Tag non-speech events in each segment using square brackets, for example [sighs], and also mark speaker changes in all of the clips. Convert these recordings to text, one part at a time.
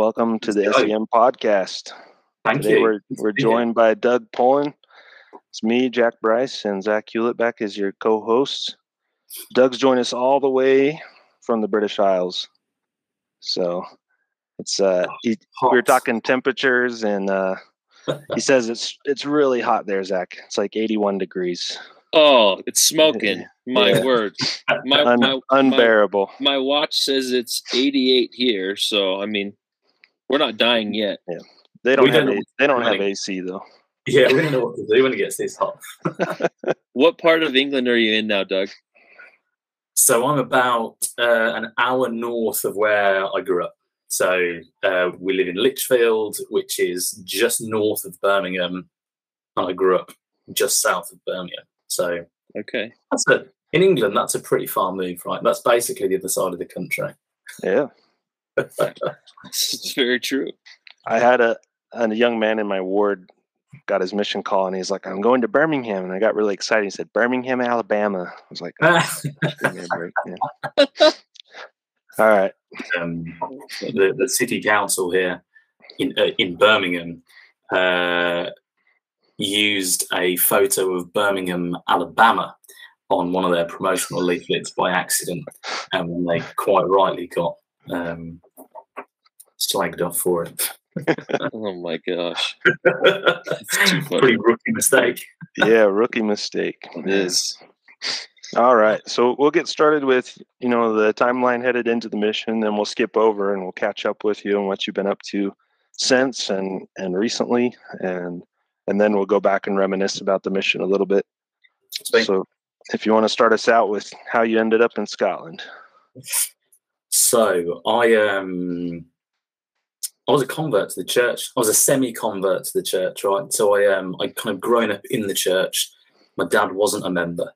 Speaker 1: Welcome to the SEM podcast.
Speaker 2: Thank
Speaker 1: Today
Speaker 2: you.
Speaker 1: we're we're joined by Doug Pullen. It's me, Jack Bryce, and Zach Hewlett back as your co-hosts. Doug's joined us all the way from the British Isles. So it's uh he, we were
Speaker 2: Hot.
Speaker 1: talking temperatures and uh [laughs] he says it's it's really hot there, Zach. It's like 81 degrees.
Speaker 3: Oh, it's smoking. [laughs] My
Speaker 1: Yeah.
Speaker 3: word. My,
Speaker 1: Un-
Speaker 3: my,
Speaker 1: unbearable.
Speaker 3: my watch says it's 88 here, so I mean, we're not dying yet. Yeah.
Speaker 1: They don't
Speaker 2: We
Speaker 1: have
Speaker 2: don't
Speaker 1: a, they don't have
Speaker 2: happening.
Speaker 1: AC though.
Speaker 2: Yeah, we don't know what to do when it gets this hot. [laughs]
Speaker 3: What part of England are you in now, Doug?
Speaker 2: So I'm about uh, an hour north of where I grew up. So uh, we live in Lichfield, which is just north of Birmingham. And I grew up just south of Birmingham. So
Speaker 3: Okay.
Speaker 2: that's a, in England, that's a pretty far move, right? That's basically the other side of the country.
Speaker 1: Yeah.
Speaker 3: It's very true.
Speaker 1: I had a, a young man in my ward got his mission call and he's like, I'm going to Birmingham. And I got really excited. He said, Birmingham, Alabama. I was like, "Oh, [laughs] give me a break, man." All right.
Speaker 2: um, the, the city council here in uh, in Birmingham uh, used a photo of Birmingham, Alabama, on one of their promotional leaflets by accident, and they quite rightly got um, slagged off for it. [laughs]
Speaker 3: Oh my gosh. It's too [laughs] funny.
Speaker 2: Pretty rookie mistake.
Speaker 1: Yeah, rookie mistake. [laughs]
Speaker 3: It is.
Speaker 1: All right. So we'll get started with, you know, the timeline headed into the mission, then we'll skip over and we'll catch up with you and what you've been up to since and and recently and and then we'll go back and reminisce about the mission a little bit. So if you want to start us out with how you ended up in Scotland.
Speaker 2: So I um I was a convert to the church. I was a semi-convert to the church, right? So I um I kind of grown up in the church. My dad wasn't a member,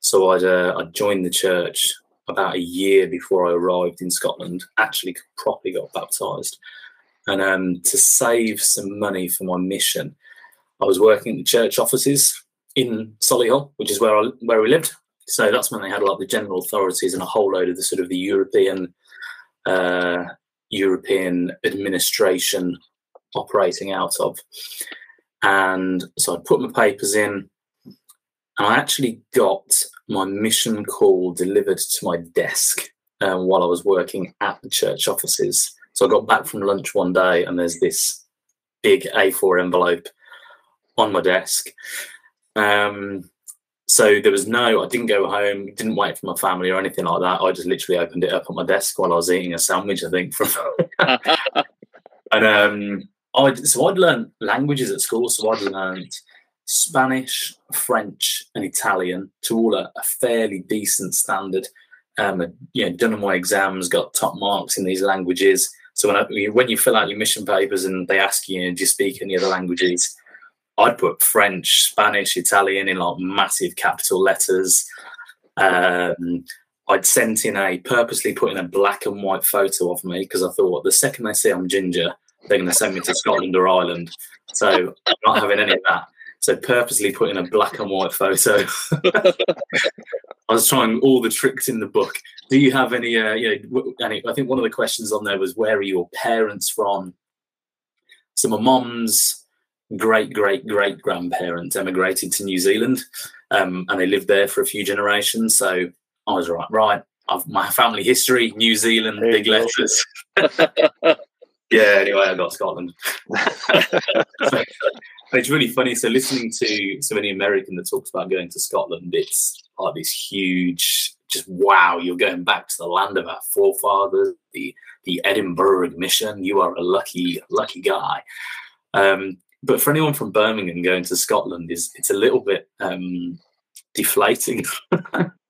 Speaker 2: so I'd uh, I joined the church about a year before I arrived in Scotland. Actually, properly got baptized, and um to save some money for my mission, I was working in the church offices in Solihull, which is where I where we lived. So that's when they had like the general authorities and a whole load of the sort of the European uh, European administration operating out of. And so I put my papers in, and I actually got my mission call delivered to my desk um, while I was working at the church offices. So I got back from lunch one day, and there's this big A4 envelope on my desk. Um, so there was no, I didn't go home, didn't wait for my family or anything like that. I just literally opened it up on my desk while I was eating a sandwich, I think. From [laughs] and um, I so I'd learned languages at school. So I'd learned Spanish, French, and Italian to all a, a fairly decent standard. Um, you know, done my exams, got top marks in these languages. So when I, when you fill out your mission papers and they ask you, do you speak any other languages? I'd put French, Spanish, Italian in like massive capital letters. Um, I'd sent in a purposely put in a black and white photo of me because I thought the second they see I'm ginger, they're going to send me to Scotland or Ireland. So I'm not having any of that. So purposely put in a black and white photo. [laughs] I was trying all the tricks in the book. Do you have any? Uh, you know, any, I think one of the questions on there was where are your parents from? So my mom's great great great grandparents emigrated to New Zealand, um, and they lived there for a few generations. So I was right, right. I've, my family history, New Zealand,
Speaker 1: There
Speaker 2: big letters. [laughs] [laughs] yeah. Anyway, I got Scotland. [laughs] it's really funny. So listening to so any American that talks about going to Scotland, it's like this huge, just wow, you're going back to the land of our forefathers, the the Edinburgh mission. You are a lucky, lucky guy. Um, but for anyone from Birmingham going to Scotland, is it's a little bit um, deflating. [laughs]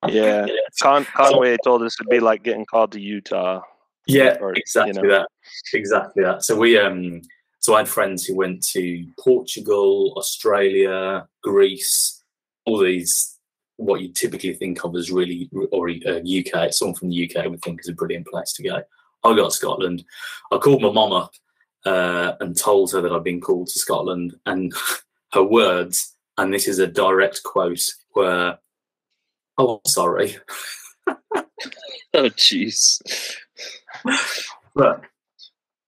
Speaker 1: Yeah. Con- Conway told us it'd be like getting called to Utah.
Speaker 2: Yeah,
Speaker 1: Or, you
Speaker 2: exactly
Speaker 1: know.
Speaker 2: that. Exactly that. So we um so I had friends who went to Portugal, Australia, Greece, all these what you typically think of as really or uh, UK. Someone from the UK would think is a brilliant place to go. I got Scotland. I called my mum up uh, and told her that I'd been called to Scotland, and [laughs] her words, and this is a direct quote, were, "Oh, I'm sorry." [laughs]
Speaker 3: Oh, jeez.
Speaker 2: But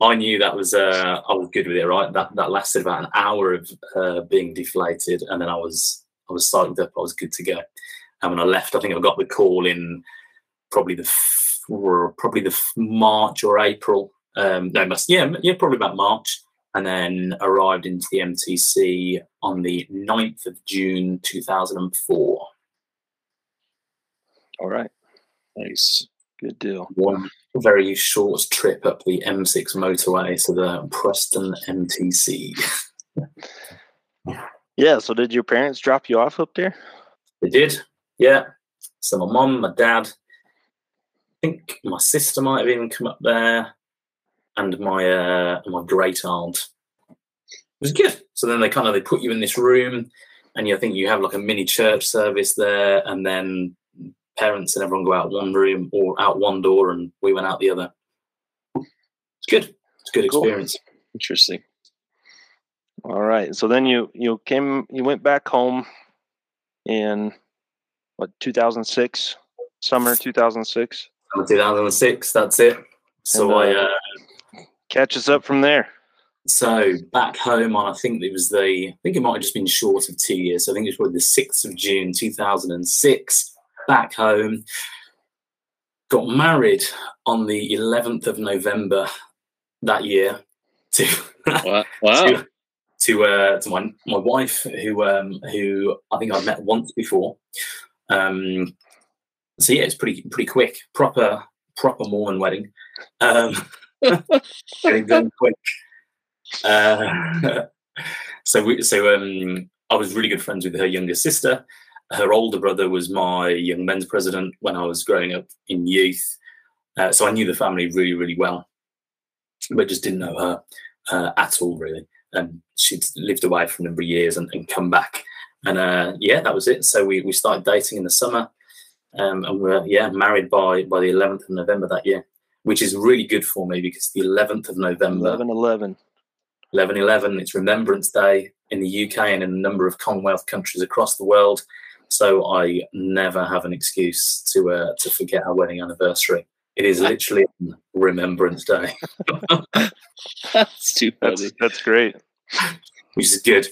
Speaker 2: I knew that was uh, I was good with it, right? That that lasted about an hour of uh, being deflated, and then I was I was psyched up. I was good to go. And when I left, I think I got the call in probably the f- probably the f- March or April. Um, no, must yeah yeah probably about March, and then arrived into the MTC on the 9th of June two thousand and four.
Speaker 1: All right.
Speaker 3: Nice.
Speaker 1: Good deal.
Speaker 2: One very short trip up the M6 motorway to the Preston MTC. [laughs]
Speaker 1: Yeah. So did your parents drop you off up there?
Speaker 2: They did, yeah. So my mom, my dad, I think my sister might have even come up there, and my uh, my great aunt. It was good. So then they kind of they put you in this room, and you think you have like a mini church service there, and then parents and everyone go out one room or out one door, and we went out the other. It's good. It's a good
Speaker 1: Cool.
Speaker 2: experience.
Speaker 3: Interesting.
Speaker 1: All right. So then you you came you went back home in what 2006 summer 2006.
Speaker 2: 2006. That's it. So
Speaker 1: And,
Speaker 2: I.
Speaker 1: uh,
Speaker 2: Uh,
Speaker 1: Catch us up from there.
Speaker 2: So back home on, I think it was the, I think it might have just been short of two years. So I think it was probably the 6th of June 2006. Back home, got married on the 11th of November that year to [laughs]
Speaker 3: Wow. wow.
Speaker 2: to to, uh, to my my wife who um who I think I'd met once before. Um, so yeah, it's pretty pretty quick, proper proper Mormon wedding. Um, done quick. Uh, [laughs] so we so um I was really good friends with her younger sister. Her older brother was my young men's president when I was growing up in youth. Uh, so I knew the family really, really well, but just didn't know her uh, at all, really. And she'd lived away for a number of years and, and come back. And uh, yeah, that was it. So we, we started dating in the summer, um, and we were yeah married by by the 11th of November that year, which is really good for me because the 11th of November
Speaker 1: 11 11.
Speaker 2: 11 11 it's remembrance day in the uk and in a number of commonwealth countries across the world so i never have an excuse to uh, to forget our wedding anniversary it is literally remembrance day [laughs]
Speaker 3: That's too funny.
Speaker 1: That's that's great.
Speaker 2: which is good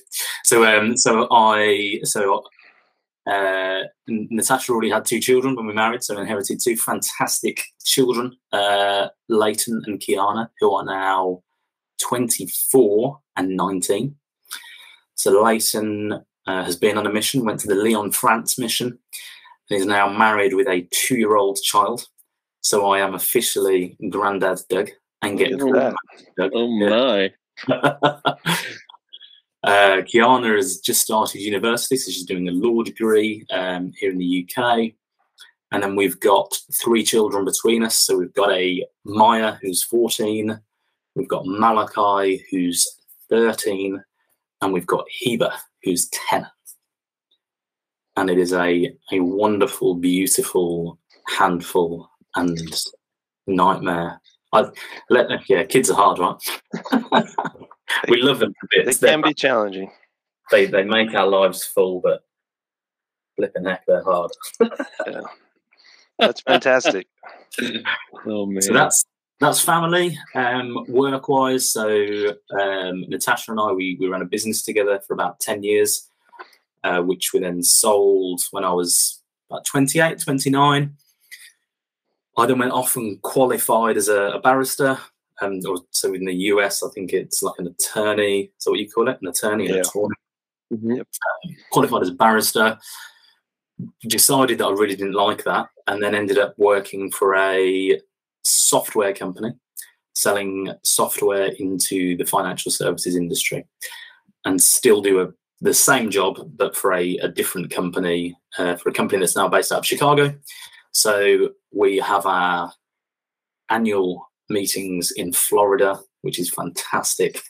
Speaker 2: so um so i so uh natasha already had two children when we married so inherited two fantastic children uh leighton and kiana who are now 24 and 19 so leighton uh, has been on a mission went to the lyon france mission and is now married with a two-year-old child so i am officially granddad doug and getting
Speaker 1: Look at
Speaker 2: called
Speaker 1: that.
Speaker 2: Doug.
Speaker 3: Oh my. [laughs]
Speaker 2: uh, Kiana has just started university, so she's doing a law degree um, here in the UK. And then we've got three children between us. So we've got a Maya who's 14, we've got Malachi who's 13, and we've got Heba who's 10. And it is a, a wonderful, beautiful handful and nightmare. I let yeah, kids are hard, right? [laughs] we love them for
Speaker 1: They
Speaker 2: bits. They're
Speaker 1: can be challenging.
Speaker 2: they they make our lives full, but flipping heck, they're hard.
Speaker 1: That's fantastic. [laughs]
Speaker 3: Oh man.
Speaker 2: So that's that's family. Um, work wise, so um, Natasha and I we we ran a business together for about ten years, uh, which we then sold when I was about 28, 29. I then went off and qualified as a, a barrister. Um, or so in the US, I think it's like an attorney. So what you call it, an attorney, an
Speaker 1: Yeah.
Speaker 2: attorney.
Speaker 3: Mhm.
Speaker 2: qualified as a barrister, decided that I really didn't like that, and then ended up working for a software company selling software into the financial services industry and still do a, the same job, but for a, a different company, uh, for a company that's now based out of Chicago. So we have our annual meetings in Florida, which is fantastic.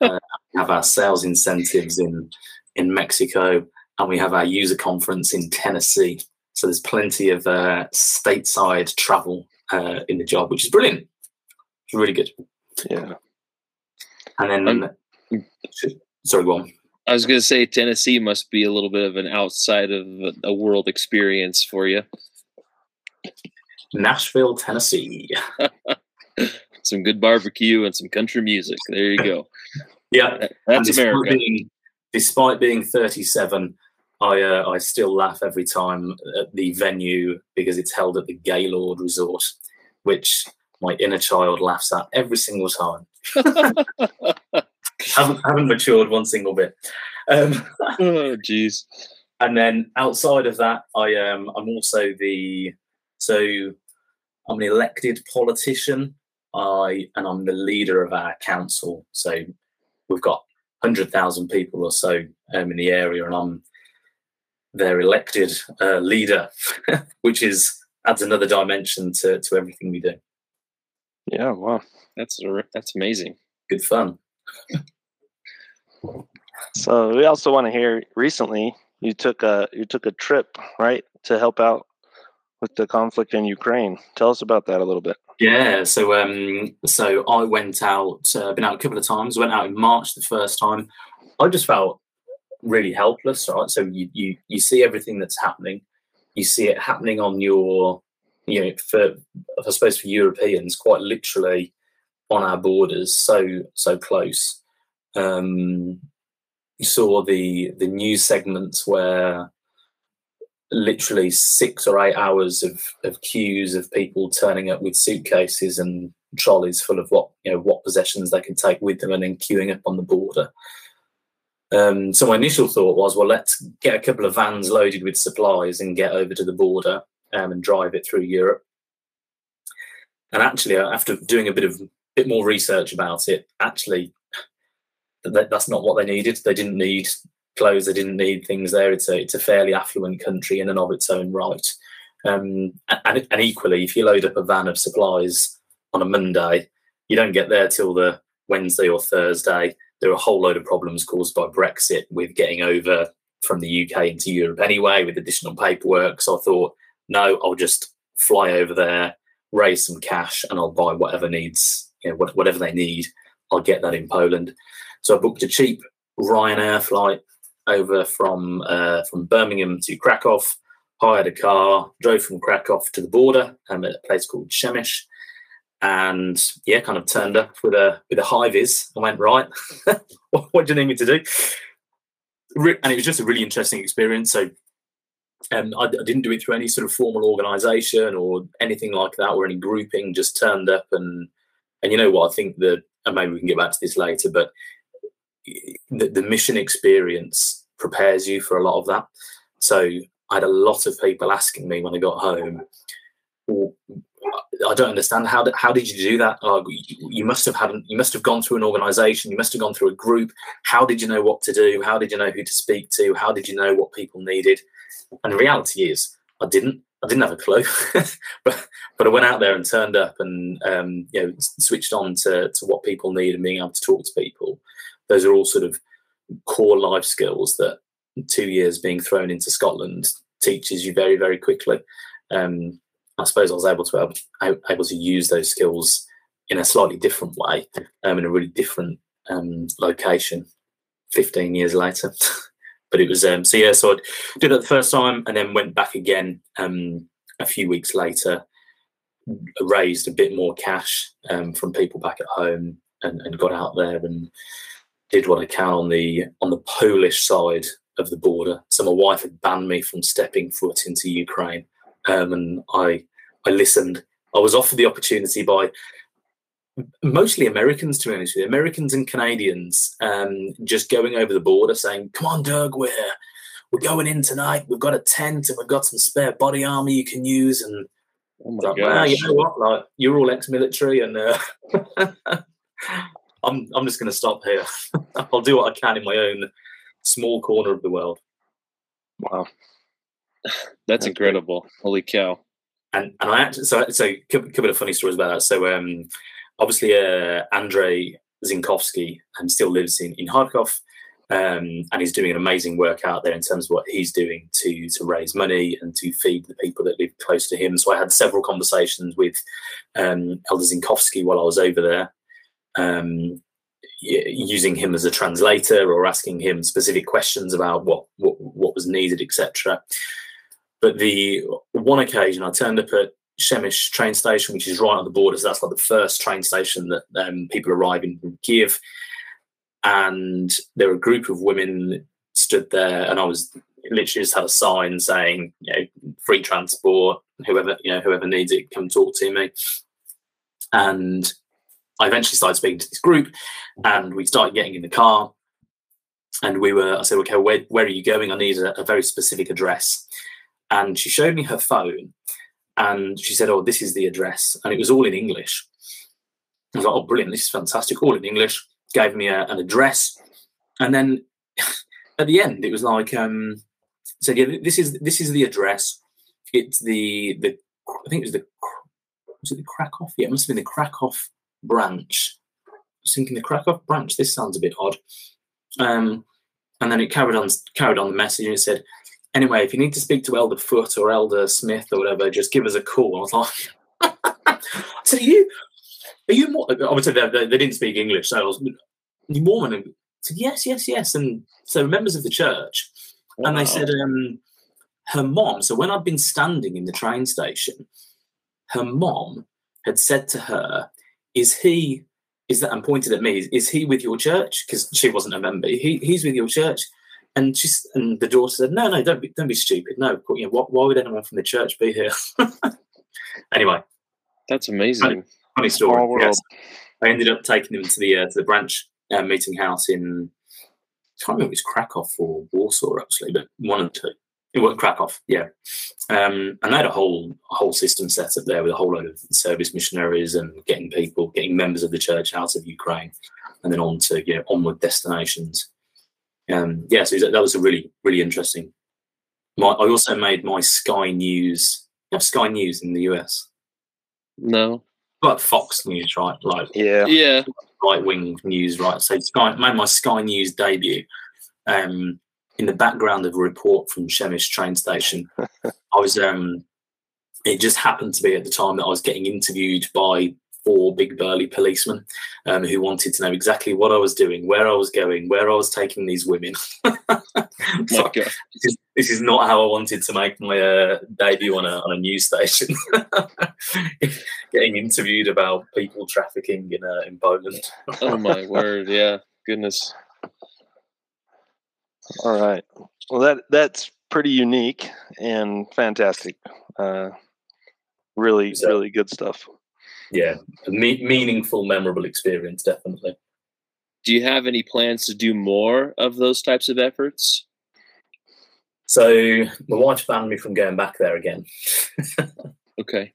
Speaker 2: uh, we have our sales incentives in in Mexico, and we have our user conference in Tennessee. So there's plenty of uh, stateside travel uh, in the job, which is brilliant. It's really good.
Speaker 1: Yeah.
Speaker 2: And then, sorry, go on.
Speaker 3: I was going to say Tennessee must be a little bit of an outside of a world experience for you.
Speaker 2: Nashville, Tennessee. [laughs]
Speaker 3: some good barbecue and some country music. There you go.
Speaker 2: Yeah,
Speaker 3: That- that's
Speaker 2: despite
Speaker 3: America.
Speaker 2: Being, despite being 37, I uh, I still laugh every time at the venue because it's held at the Gaylord Resort, which my inner child laughs at every single time. [laughs] haven't haven't matured one single bit. Um, [laughs]
Speaker 3: oh, jeez.
Speaker 2: and then outside of that, I um I'm also the so I'm an elected politician. I and I'm the leader of our council. So we've got hundred thousand people or so um, in the area, and I'm their elected uh, leader, [laughs] which is adds another dimension to to everything we do.
Speaker 1: Yeah, wow.
Speaker 3: That's that's amazing.
Speaker 2: Good fun.
Speaker 1: So we also want to hear. Recently, you took a you took a trip right to help out with the conflict in Ukraine. Tell us about that a little bit.
Speaker 2: Yeah, so um, so I went out. Uh, been out a couple of times. Went out in March the first time. I just felt really helpless. Right, so you you you see everything that's happening. You see it happening on your, you know, for I suppose for Europeans, quite literally on our borders, so so close. Um, you saw the the news segments where literally six or eight hours of, of queues of people turning up with suitcases and trolleys full of what you know what possessions they can take with them and then queuing up on the border. Um, so my initial thought was, well, let's get a couple of vans loaded with supplies and get over to the border um, and drive it through Europe. And actually, uh, after doing a bit of bit more research about it, actually, that, that's not what they needed. They didn't need clothes. They didn't need things there. It's a it's a fairly affluent country in and of its own right. Um, and, and equally, if you load up a van of supplies on a Monday, you don't get there till the Wednesday or Thursday. There are a whole load of problems caused by Brexit with getting over from the UK into Europe anyway, with additional paperwork. So I thought, no, I'll just fly over there, raise some cash, and I'll buy whatever needs, you know, whatever they need. I'll get that in Poland. So I booked a cheap Ryanair flight over from uh, from Birmingham to Krakow. Hired a car, drove from Krakow to the border um, at a place called Przemyśl, and yeah, kind of turned up with a with a high vis. I went right. [laughs] what, what do you need me to do? And it was just a really interesting experience. So um, I, I didn't do it through any sort of formal organisation or anything like that, or any grouping. Just turned up and and you know what? I think that and maybe we can get back to this later, but the, the mission experience prepares you for a lot of that. So I had a lot of people asking me when I got home, "Well, I don't understand how did, how did you do that? You- you must have had you must have gone through an organisation, you must have gone through a group. How did you know what to do? How did you know who to speak to? How did you know what people needed? And the reality is, I didn't. I didn't have a clue, [laughs] but but I went out there and turned up and um, you know switched on to to what people need and being able to talk to people. Those are all sort of core life skills that two years being thrown into Scotland teaches you very very quickly. Um, I suppose I was able to able, to use those skills in a slightly different way, um, in a really different um, location. Fifteen years later, [laughs] but it was um, so yeah. So I did that the first time, and then went back again um, a few weeks later. Raised a bit more cash um, from people back at home, and, and got out there and did what I can on the on the Polish side of the border. So my wife had banned me from stepping foot into Ukraine, um, and I I listened. I was offered the opportunity by mostly Americans, to be honest with you, Americans and Canadians, um, just going over the border saying, "Come on, Doug, we're we're going in tonight. We've got a tent and we've got some spare body armor you can use." And
Speaker 3: Oh
Speaker 2: like, well, you know what? Like, you're all ex-military, and uh, [laughs] I'm I'm just going to stop here. [laughs] I'll do what I can in my own small corner of the world.
Speaker 1: Wow. [laughs]
Speaker 3: That's
Speaker 1: That's
Speaker 3: incredible. Holy cow.
Speaker 2: and and I actually so so a couple, couple of funny stories about that. So um, obviously uh, Andrei Zinkovsky and still lives in in Kharkov, um, and he's doing an amazing work out there in terms of what he's doing to to raise money and to feed the people that live close to him. So I had several conversations with um, Elder Zinkovsky while I was over there. Um, using him as a translator or asking him specific questions about what what, what was needed, etc. But the one occasion I turned up at Przemyśl train station, which is right on the border. So that's like the first train station that um, people arrive in from Kiev. And there were a group of women stood there, and I was literally just had a sign saying, you know, free transport. Whoever you know, whoever needs it, come talk to me. And I eventually started speaking to this group, and we started getting in the car. And we were, I said, okay, where, where are you going? I need a, a very specific address. And she showed me her phone, and she said, oh, this is the address, and it was all in English. I was like, oh, brilliant! This is fantastic, all in English. Gave me a, an address, and then [laughs] at the end, it was like, um, said, yeah, this is this is the address. It's the the I think it was the was it the Krakow? Yeah, it must have been the Krakow branch. I was thinking the Krakow branch. This sounds a bit odd. Um, and then it carried on carried on the message and it said, anyway, if you need to speak to Elder Foot or Elder Smith or whatever, just give us a call. I was like, I said, are you are you more? Obviously, they, they, they didn't speak English, so I was you Mormon. And I said, yes, yes, yes. And so members of the church, wow. and they said, um, her mom. So when I'd been standing in the train station, her mom had said to her, "Is he?" Is that and pointed at me? Is he with your church? Because she wasn't a member. He, he's with your church. And she's and the daughter said, "No, no, don't be, don't be stupid. No, you know, why, why would anyone from the church be here?" [laughs] anyway,
Speaker 3: that's amazing.
Speaker 2: Funny, funny story. Yes. I ended up taking them to the uh, to the branch uh, meeting house in I can't remember if it was Krakow or Warsaw actually, but one of the two. It was Krakow, yeah. Um, and they had a whole a whole system set up there with a whole load of service missionaries and getting people, getting members of the church out of Ukraine, and then on to you know onward destinations. Um, yeah, so that was a really really interesting. My, I also made my Sky News. You have Sky News in the US?
Speaker 3: No.
Speaker 2: Like Fox News, right? Like
Speaker 1: yeah,
Speaker 3: yeah,
Speaker 2: right wing news, right? So Sky made my Sky News debut. Um, in the background of a report from Przemyśl train station. [laughs] I was um it just happened to be at the time that I was getting interviewed by four big burly policemen um, who wanted to know exactly what I was doing, where I was going, where I was taking these women. [laughs] [laughs] so, this, is, this, is, not how I wanted to make my uh, debut on a, on a news station. Getting interviewed about people trafficking in uh, in Poland.
Speaker 3: oh my word! Yeah, goodness.
Speaker 1: All right. Well, that that's pretty unique and fantastic. Uh, really, so, really good stuff.
Speaker 2: Yeah, me- meaningful, memorable experience, definitely.
Speaker 3: Do you have any plans to do more of those types of efforts?
Speaker 2: So my wife banned me from going back there again. [laughs]
Speaker 3: okay.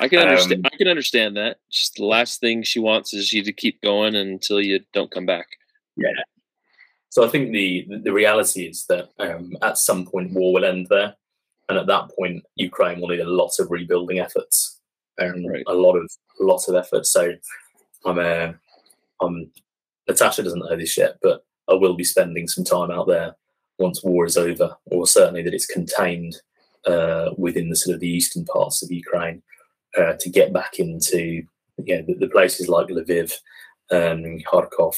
Speaker 3: I can understand. Um, I can understand that. Just the last thing she wants is you to keep going until you don't come back.
Speaker 2: Yeah, so I think the the reality is that um, at some point war will end there, and at that point Ukraine will need a lot of rebuilding efforts, um, right. a lot of lots of effort. So I'm uh, I'm Natasha doesn't know this yet, but I will be spending some time out there once war is over, or certainly that it's contained uh, within the sort of the eastern parts of Ukraine, uh, to get back into you know, the, the places like Lviv, um, Kharkov,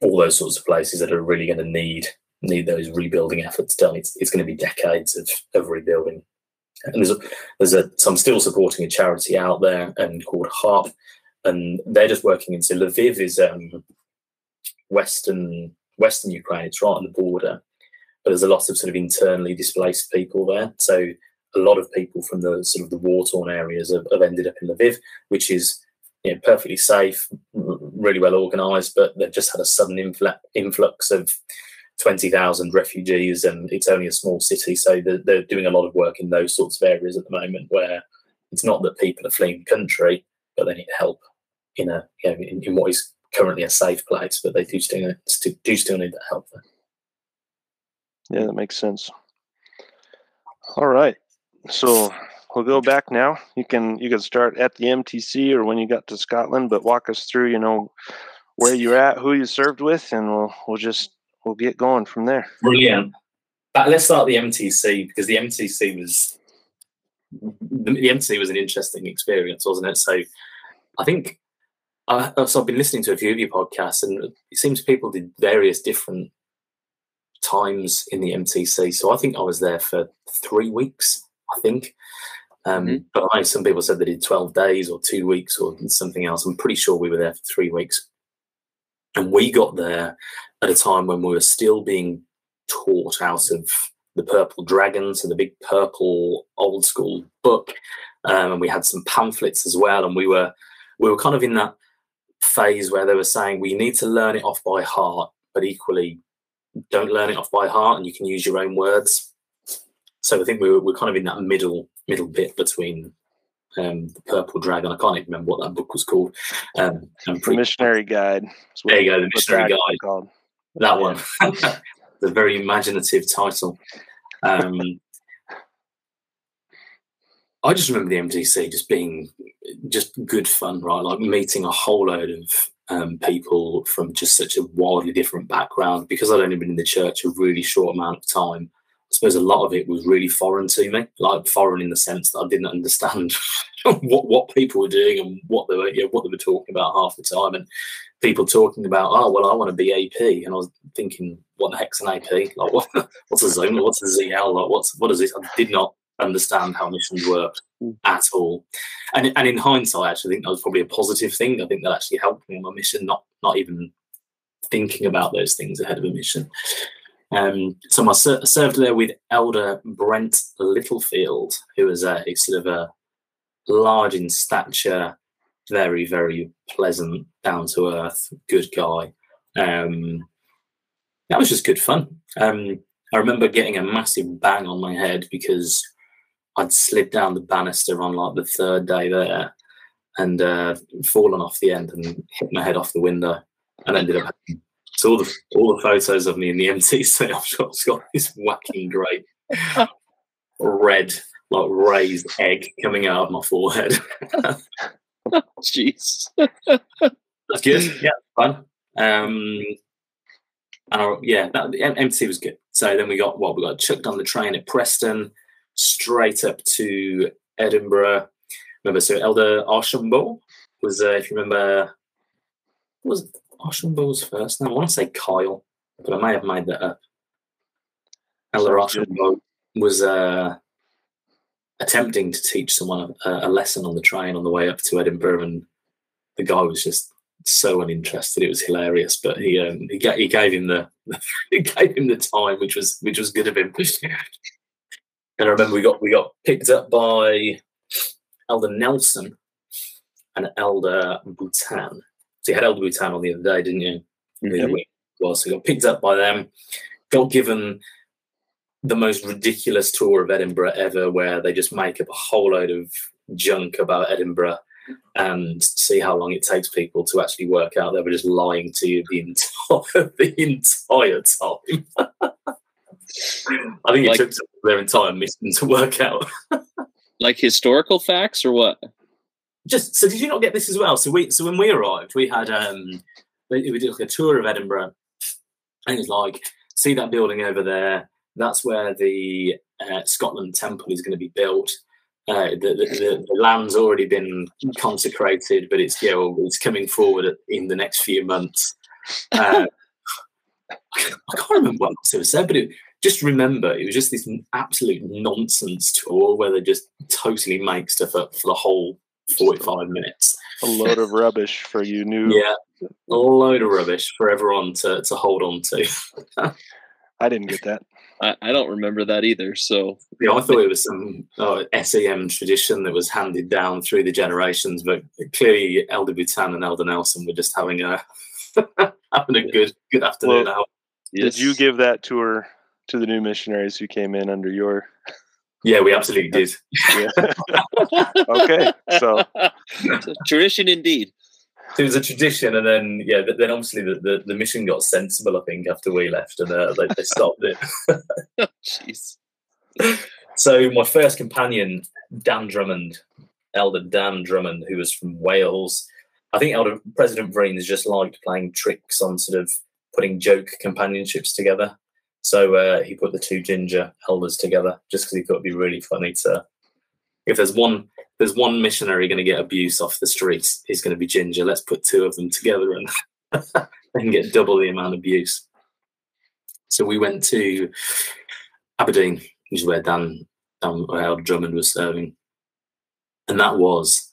Speaker 2: all those sorts of places that are really going to need need those rebuilding efforts done. It's, it's going to be decades of, of rebuilding. And there's a, there's a so I'm still supporting a charity out there and called Harp, and they're just working into Lviv is um, western western Ukraine. It's right on the border, but there's a lot of sort of internally displaced people there. So a lot of people from the sort of the war torn areas have, have ended up in Lviv, which is you know, perfectly safe, really well organised, but they've just had a sudden influx of 20,000 refugees, and it's only a small city. So they're, they're, doing a lot of work in those sorts of areas at the moment where it's not that people are fleeing the country, but they need help in a you know, in, in what is currently a safe place, but they do still, do still need that help there.
Speaker 1: Yeah, that makes sense. All right. So we'll go back now. You can you can start at the MTC or when you got to Scotland, but walk us through, you know, where you're at, who you served with, and we'll we'll just we'll get going from there.
Speaker 2: Brilliant. Uh, let's start the MTC because the MTC was the, the MTC was an interesting experience, wasn't it? So I think I, so I've been listening to a few of your podcasts, and it seems people did various different times in the MTC. So I think I was there for three weeks. I think Um,
Speaker 3: Mhm.
Speaker 2: But I know some people said they did 12 days or two weeks or something else. I'm pretty sure we were there for three weeks. And we got there at a time when we were still being taught out of the Purple Dragon, so the big purple old school book. Um, and we had some pamphlets as well. And we were we were kind of in that phase where they were saying we need to learn it off by heart, but equally don't learn it off by heart and you can use your own words. So I think we were, we're kind of in that middle middle bit between um, the Purple Dragon. I can't even remember what that book was called. Um, and
Speaker 1: The missionary guide.
Speaker 2: there you go, the missionary guide.
Speaker 1: Called.
Speaker 2: that one. [laughs] the very imaginative title. Um, I just remember the MTC just being just good fun, right? Like meeting a whole load of um, people from just such a wildly different background. Because I'd only been in the church a really short amount of time, suppose a lot of it was really foreign to me, like foreign in the sense that I didn't understand [laughs] what what people were doing and what they were you know, what they were talking about half the time, and people talking about, oh well, I want to be AP, and I was thinking, what the heck's an AP? Like, what, [laughs] what's a zone? What's a ZL? Like, what's what is this? I did not understand how missions worked mm. at all. And and in hindsight, I actually think that was probably a positive thing. I think that actually helped me on my mission, not not even thinking about those things ahead of a mission. Um, so I ser- served there with Elder Brent Littlefield, who was a, a sort of a large in stature, very very pleasant, down to earth, good guy. Um, that was just good fun. Um, I remember getting a massive bang on my head because I'd slid down the banister on like the third day there and uh, fallen off the end and hit my head off the window and ended up. [laughs] So all the all the photos of me in the MTC, [laughs] I've got, I've got this whacking great [laughs] red, like raised egg coming out of my forehead. [laughs]
Speaker 3: Jeez.
Speaker 2: That's good. Yeah, fun. Um, and I, yeah, that, the MTC was good. So then we got what we got chucked on the train at Preston, straight up to Edinburgh. Remember, so Elder Archambault was, uh, if you remember, what was first? I want to say Kyle, but I may have made that up. Elder
Speaker 1: Sounds
Speaker 2: was uh, attempting to teach someone a, a lesson on the train on the way up to Edinburgh, and the guy was just so uninterested. It was hilarious, but he um, he, ga- he gave him the [laughs] he gave him the time, which was which was good of him. and I remember we got we got picked up by Elder Nelson and Elder Bhutan. So you had Elder Bhutan on the other day, didn't you? Mm-hmm. Yeah, we- well, so got picked up by them. Got given the most ridiculous tour of Edinburgh ever, where they just make up a whole load of junk about Edinburgh and see how long it takes people to actually work out they were just lying to you the entire [laughs] the entire time. [laughs] I think it
Speaker 3: Like-
Speaker 2: took their entire mission to work out. [laughs]
Speaker 3: Like historical facts or what?
Speaker 2: Just so, did you not get this as well? So we, so when we arrived, we had um, we, did like a tour of Edinburgh, and it was like, see that building over there. That's where the uh, Scotland Temple is going to be built. Uh, the, the, the, the land's already been consecrated, but it's yeah, well, it's coming forward in the next few months. Uh, I can't remember what else it was said, but it, just remember it was just this absolute nonsense tour where they just totally make stuff up for the whole 45 minutes.
Speaker 1: A load of rubbish for you new. [laughs]
Speaker 2: Yeah, a load of rubbish for everyone to, to hold on to.
Speaker 1: I didn't get that.
Speaker 3: I, I don't remember that either. So
Speaker 2: Yeah, I thought it was some uh, SEM tradition that was handed down through the generations, but clearly Elder Bhutan and Elder Nelson were just having a [laughs] having a good good afternoon
Speaker 1: Well,
Speaker 2: out.
Speaker 1: Did you give that tour to the new missionaries who came in under your?
Speaker 2: Yeah, we absolutely did. [laughs]
Speaker 1: Okay, so [laughs]
Speaker 3: tradition indeed.
Speaker 2: It was a tradition, and then yeah, th- then obviously the, the, the mission got sensible. I think after we left, and uh, they, they stopped it. [laughs]
Speaker 3: Jeez.
Speaker 2: So my first companion, Dan Drummond, Elder Dan Drummond, who was from Wales. I think Elder President Vreens just liked playing tricks on sort of putting joke companionships together. So uh, he put the two ginger elders together just because he thought it'd be really funny to. If there's one, there's one missionary going to get abuse off the streets, he's going to be ginger. Let's put two of them together and [laughs] can get double the amount of abuse. So we went to Aberdeen, which is where Dan where Elder Drummond was serving. and that was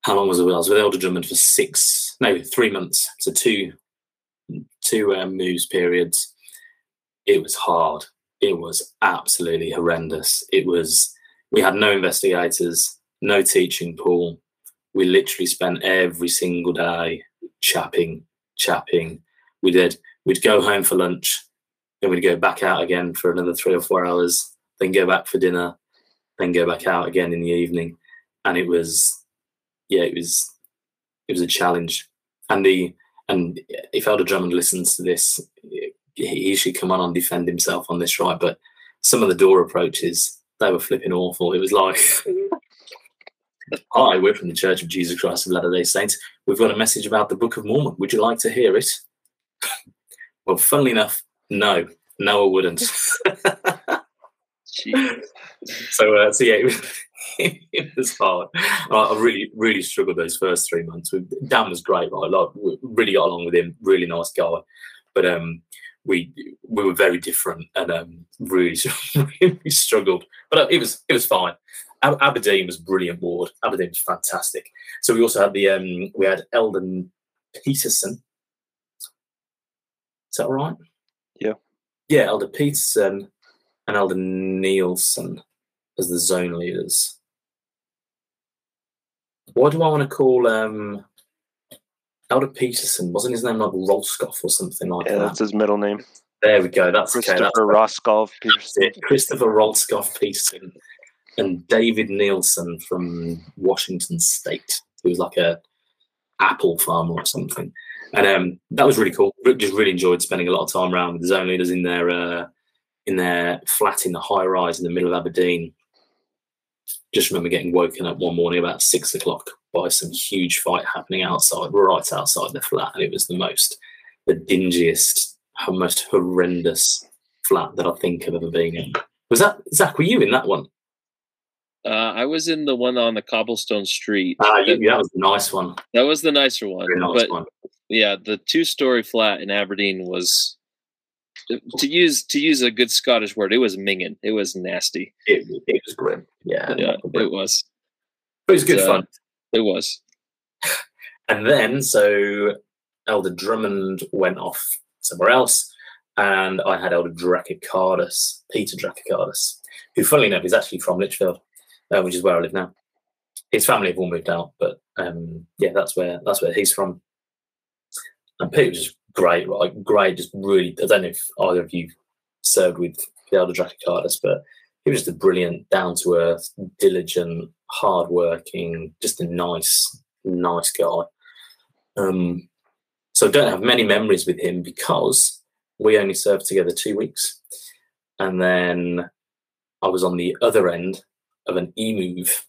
Speaker 2: how long was it? I was with Elder Drummond for six, no, three months. So two, two um, moves periods. It was hard. It was absolutely horrendous. It was. We had no investigators, no teaching pool. We literally spent every single day chapping, chapping. We did. We'd go home for lunch, then we'd go back out again for another three or four hours, then go back for dinner, then go back out again in the evening. And it was, yeah, it was, it was a challenge. And the and if Elder Drummond listens to this, he should come on and defend himself on this, right? But some of the door approaches, they were flipping awful. It was like, [laughs] Hi, we're from the Church of Jesus Christ of Latter day Saints. We've got a message about the Book of Mormon. Would you like to hear it? [laughs] well, funnily enough, no, no, I wouldn't. [laughs] so, uh, so yeah, it was, it was hard. I really, really struggled those first three months. Dan was great, right? Like, really got along with him. Really nice guy, but um, we we were very different and um, really, [laughs] really struggled. But uh, it was it was fine. Aberdeen was brilliant ward. Aberdeen was fantastic. So we also had the um, we had Elder Peterson. Is that right?
Speaker 1: Yeah.
Speaker 2: Yeah, Elder Peterson and Elder Nielsen as the zone leaders. What do I want to call um Elder Peterson? Wasn't his name like Rolskoff or something like
Speaker 1: yeah,
Speaker 2: that?
Speaker 1: that's his middle name.
Speaker 2: There we go. That's
Speaker 1: Christopher
Speaker 2: okay.
Speaker 1: Roskov Peterson.
Speaker 2: Christopher Rolskoff Peterson and David Nielsen from Washington State, who was like a apple farmer or something. And um, that was really cool. Just really enjoyed spending a lot of time around with the zone leaders in their uh, in their flat in the high rise in the middle of Aberdeen. Just remember getting woken up one morning about six o'clock by some huge fight happening outside, right outside the flat, and it was the most, the dingiest, most horrendous flat that I think I've ever been in. Was that Zach? Were you in that one?
Speaker 3: Uh, I was in the one on the cobblestone street.
Speaker 2: Ah, you,
Speaker 3: that,
Speaker 2: that was a nice one.
Speaker 3: that was the nicer one.
Speaker 2: Nice
Speaker 3: but
Speaker 2: one.
Speaker 3: yeah, the two-story flat in Aberdeen was to use to use a good Scottish word. It was minging. It was nasty.
Speaker 2: It, it was grim. Yeah,
Speaker 3: Yeah, it was.
Speaker 2: But it was good
Speaker 3: Uh,
Speaker 2: fun.
Speaker 3: It was.
Speaker 2: And then, so Elder Drummond went off somewhere else, and I had Elder Dracicardus, Peter Dracicardus, who, funnily enough, is actually from Lichfield, uh, which is where I live now. His family have all moved out, but um, yeah, that's where that's where he's from. And Peter was just great, right? Great, just really. I don't know if either of you served with the Elder Dracicardus, but he was just a brilliant, down to earth, diligent, hard working, just a nice, nice guy. Um, so I don't have many memories with him because we only served together two weeks. And then I was on the other end of an e move.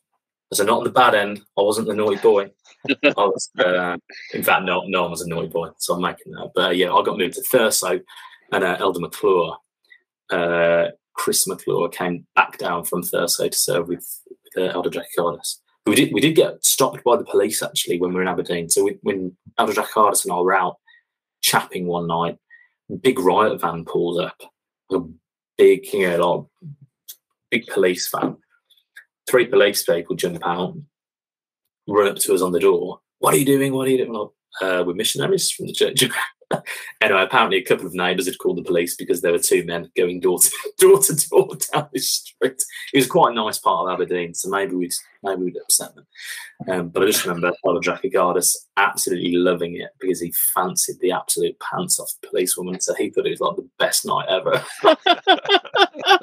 Speaker 2: So not on the bad end. I wasn't the naughty boy. [laughs] I was, uh, in fact, no, no one was a naughty boy. So I'm making that. But uh, yeah, I got moved to Thurso, and uh, Elder McClure, uh, Chris McClure, came back down from Thurso to serve with uh, Elder Dracicardus. We did we did get stopped by the police actually when we were in Aberdeen. So we, when Elder Dracicardus and I were out chapping one night, big riot van pulls up, a big you know like big police van. Three police people jump out, run up to us on the door. What are you doing? What are you doing? Uh, we're missionaries from the church. [laughs] anyway, apparently a couple of neighbours had called the police because there were two men going door to [laughs] door to door down this street. It was quite a nice part of Aberdeen, so maybe we'd maybe we'd upset them. Um, but I just remember Father Dracicardus absolutely loving it because he fancied the absolute pants off the policewoman, so he thought it was like the best night ever. [laughs]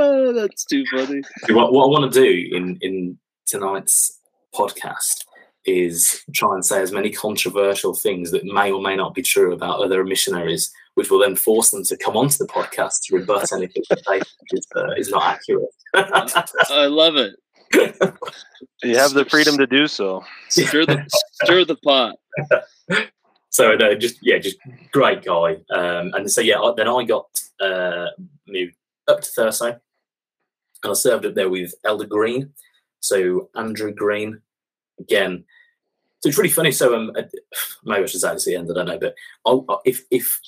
Speaker 3: Oh, that's too funny.
Speaker 2: what, what I want to do in in tonight's podcast is try and say as many controversial things that may or may not be true about other missionaries, which will then force them to come onto the podcast to rebut anything that they think is, uh, is not accurate. [laughs]
Speaker 3: I love it.
Speaker 1: You have the freedom to do so.
Speaker 3: Stir the stir the pot. [laughs]
Speaker 2: so no, just yeah, just great guy. Um, and so yeah, I- then I got uh, moved up to Thurso, and I served up there with Elder Green. So Andrew Green, again. So it's really funny. So um, uh, maybe I should say this at the end. I don't know, but I'll, if if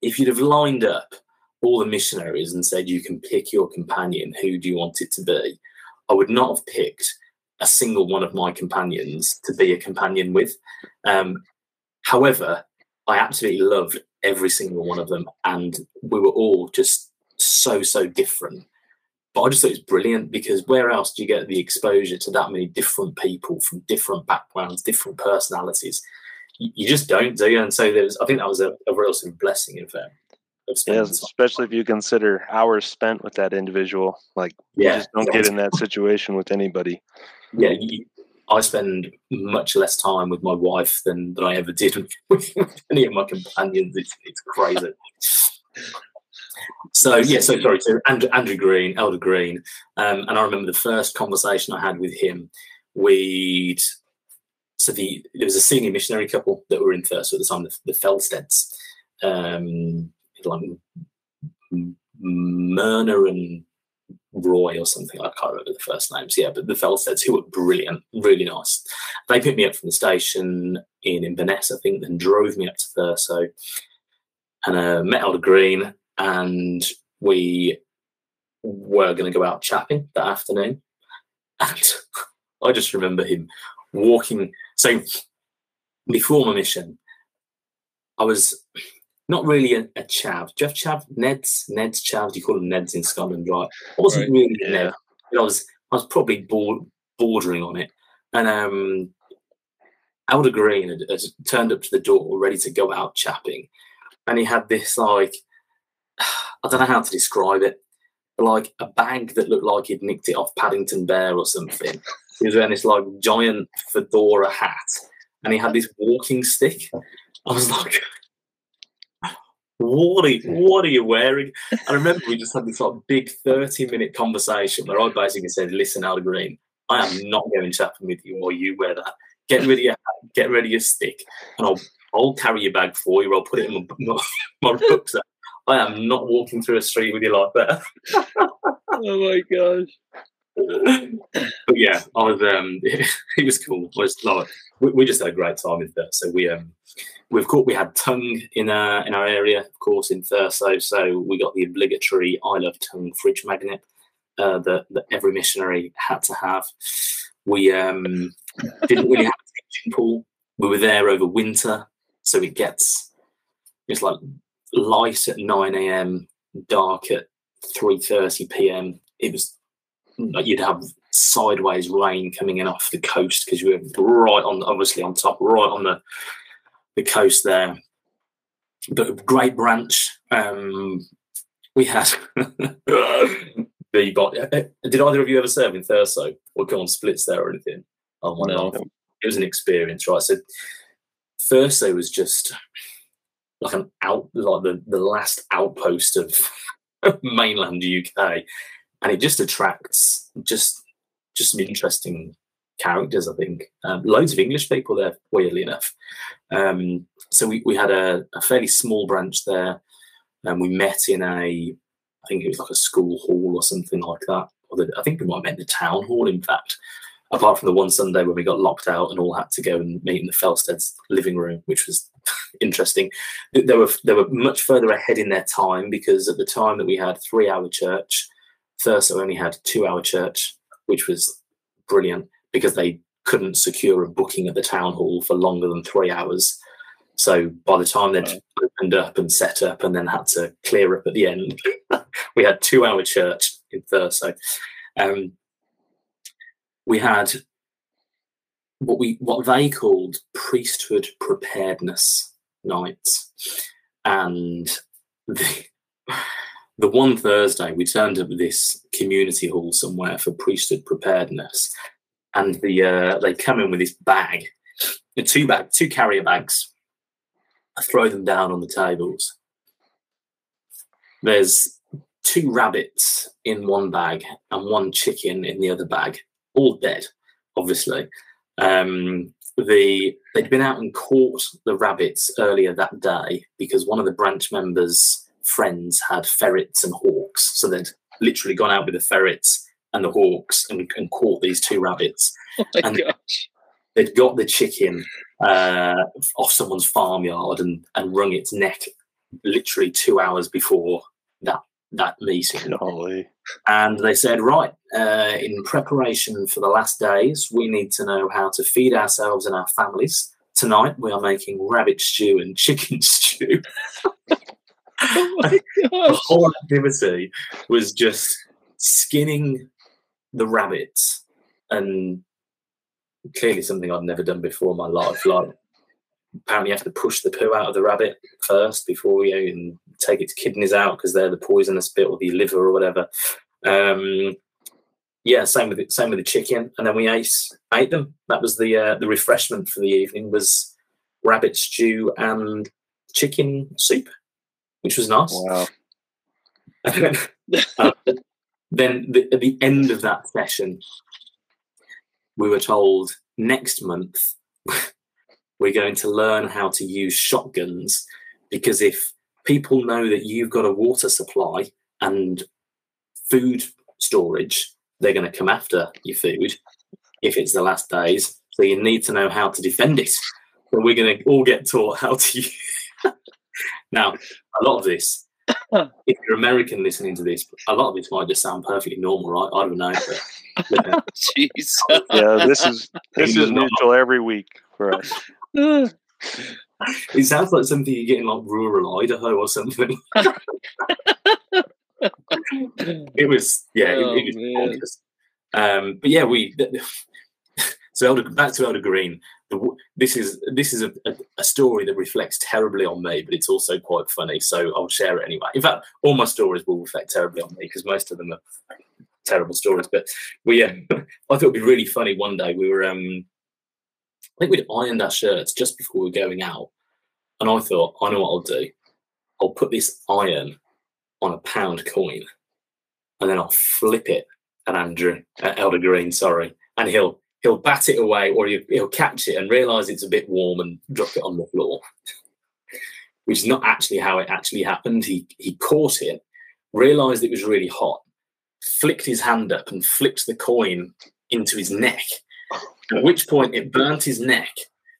Speaker 2: if you'd have lined up all the missionaries and said you can pick your companion, who do you want it to be? I would not have picked a single one of my companions to be a companion with. Um, however, I absolutely loved every single one of them, and we were all just so so different. But I just thought it was brilliant because where else do you get the exposure to that many different people from different backgrounds, different personalities? You, you just don't, do you? And so there's, I think that was a, a real sort of blessing um, in fact.
Speaker 1: Yes, especially if you consider hours spent with that individual. Like, yeah, you just don't get in that situation with anybody.
Speaker 2: Yeah, you, I spend much less time with my wife than, than I ever did [laughs] with, with any of my companions. It's, it's crazy. So yeah, so sorry. So Andrew, Andrew Green, Elder Green, um, and I remember the first conversation I had with him. We'd so the there was a senior missionary couple that were in Thurso at the time, the, the Felsteds, um, like Myrna and Roy or something. I can't remember the first names. Yeah, but the Felsteds, who were brilliant, really nice. They picked me up from the station in Inverness, I think, then drove me up to Thurso and uh, met Elder Green and we were going to go out chapping that afternoon. And [laughs] I just remember him walking. So before my mission, I was not really a, a chav. Do you have chav? Neds? Neds chav? You call them Neds in Scotland, right? I wasn't right. really yeah. Ned. I was I was probably bordering on it. And um Elder Green had, had turned up to the door ready to go out chapping. And he had this like I don't know how to describe it. but Like a bag that looked like he'd nicked it off Paddington Bear or something. He was wearing this like giant fedora hat, and he had this walking stick. I was like, "What are you, what are you wearing?" I remember we just had this like big thirty-minute conversation where I basically said, "Listen, Al Green, I am not going chapping with you, or you wear that. Get rid of your hat, get rid of your stick, and I'll I'll carry your bag for you. I'll put it in my, my, my rucksack." I am not walking through a street with you like that. [laughs]
Speaker 3: oh my gosh. [laughs]
Speaker 2: but yeah, I was um [laughs] he was cool. I was like we, we, just had a great time in Thurso. So we um we've caught we had tongue in our in our area, of course, in Thurso. So we got the obligatory I love tongue fridge magnet uh, that, that every missionary had to have. We um didn't really have a teaching pool. We were there over winter, so it gets it's like light at 9 a.m., dark at 3:30 p.m. It was you'd have sideways rain coming in off the coast because you were right on, obviously on top, right on the the coast there. But great branch. Um, we had [laughs] the uh, uh, did either of you ever serve in Thurso or go on splits there or anything? Oh, no. It was an experience, right? So Thurso was just like an out like the, the last outpost of [laughs] mainland UK, and it just attracts just just some interesting characters. I think um, loads of English people there, weirdly enough. Um, so we, we had a, a, fairly small branch there, and we met in a I think it was like a school hall or something like that. Or the, I think we might have met in the town hall, in fact apart from the one Sunday when we got locked out and all had to go and meet in the Felstead's living room, which was interesting. They were they were much further ahead in their time because at the time that we had three hour church, Thurso only had two hour church, which was brilliant because they couldn't secure a booking at the town hall for longer than three hours. So by the time they'd right. opened up and set up and then had to clear up at the end, [laughs] we had two hour church in Thurso. Um, we had what we what they called priesthood preparedness nights, and the the one Thursday we turned up this community hall somewhere for priesthood preparedness, and the uh, they come in with this bag, two bag, two carrier bags. I throw them down on the tables. There's two rabbits in one bag and one chicken in the other bag all dead, obviously. Um, the they'd been out and caught the rabbits earlier that day because one of the branch members' friends had ferrets and hawks, so they'd literally gone out with the ferrets and the hawks and, and caught these two rabbits. [laughs]
Speaker 3: Oh and gosh.
Speaker 2: They'd got the chicken uh, off someone's farmyard and, and wrung its neck literally two hours before that that meeting.
Speaker 1: Golly.
Speaker 2: And they said, right, uh, in preparation for the last days, we need to know how to feed ourselves and our families. Tonight, we are making rabbit stew and chicken [laughs] stew.
Speaker 3: Oh my
Speaker 2: the whole activity was just skinning the rabbits and clearly something I'd never done before in my life. Like apparently you have to push the poo out of the rabbit first before you can take its kidneys out because they're the poisonous bit or the liver or whatever. Um, yeah, same with it, same with the chicken, and then we ate ate them. That was the uh, the refreshment for the evening was rabbit stew and chicken soup, which was nice.
Speaker 1: Wow.
Speaker 2: Then, [laughs] uh, then the, at the end of that session, we were told next month we're going to learn how to use shotguns because if people know that you've got a water supply and food storage, they're going to come after your food if it's the last days. So you need to know how to defend it. So we're going to all get taught how to use. [laughs] now, a lot of this [coughs] if you're American listening to this, a lot of this might just sound perfectly normal, right? I don't know. But, [laughs]
Speaker 3: Jeez.
Speaker 1: Yeah, this is this is neutral every week for us.
Speaker 2: It sounds like something you get in like rural Idaho or something. [laughs] it was, yeah,
Speaker 3: Oh,
Speaker 2: it, it was Um, but yeah, we. [laughs] So Elder, back to Elder Green. The, this is this is a, a, a story that reflects terribly on me, but it's also quite funny. So I'll share it anyway. In fact, all my stories will reflect terribly on me because most of them are terrible stories. But we, uh, [laughs] I thought it'd be really funny. One day we were, um, I think we'd ironed our shirts just before we were going out, and I thought, I know what I'll do. I'll put this iron on a pound coin, and then I'll flip it at Andrew, at Elder Green, sorry, and he'll he'll bat it away or he'll, he'll catch it and realize it's a bit warm and drop it on the floor, which is not actually how it actually happened. He he caught it, realized it was really hot, flicked his hand up and flipped the coin into his neck. At which point it burnt his neck.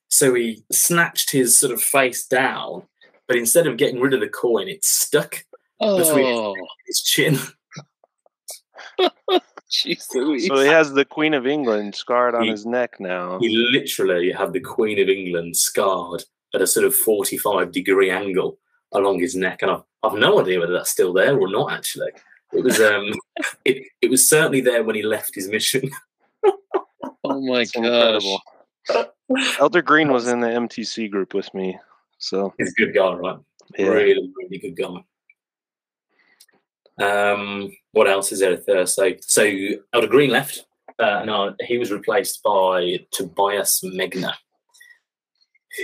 Speaker 2: So he snatched his sort of face down, but instead of getting rid of the coin, it stuck
Speaker 3: Oh,
Speaker 2: his chin. [laughs] [laughs]
Speaker 3: jeez
Speaker 1: So he has the Queen of England scarred on
Speaker 2: He-
Speaker 1: his neck now.
Speaker 2: He literally had the Queen of England scarred at a sort of 45 degree angle along his neck. And I've, I've no idea whether that's still there or not, actually. It was um, [laughs] it, it was certainly there when he left his mission.
Speaker 3: Oh [laughs] my
Speaker 1: incredible. Elder Green was in the MTC group with me. So
Speaker 2: He's a good guy, right?
Speaker 1: yeah.
Speaker 2: Really, really good guy. Um, what else is there there? So, so Elder Green left. Uh, no, he was replaced by Tobias Megna,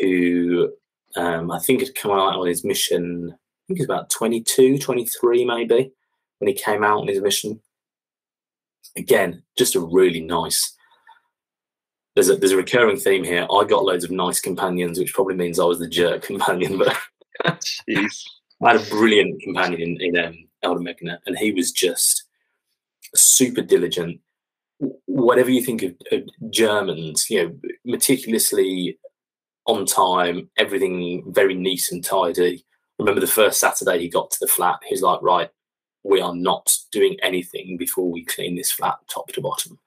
Speaker 2: who um, I think had come out on his mission. I think he's about 22, 23 maybe when he came out on his mission. Again, just a really nice. There's a there's a recurring theme here. I got loads of nice companions, which probably means I was the jerk [laughs] companion, but
Speaker 1: Jeez.
Speaker 2: I had a brilliant companion in, in um, Elder Megna, and he was just super diligent. Whatever you think of, of Germans, you know, meticulously on time, everything very neat and tidy. Remember the first Saturday he got to the flat, he's like, right, we are not doing anything before we clean this flat top to bottom.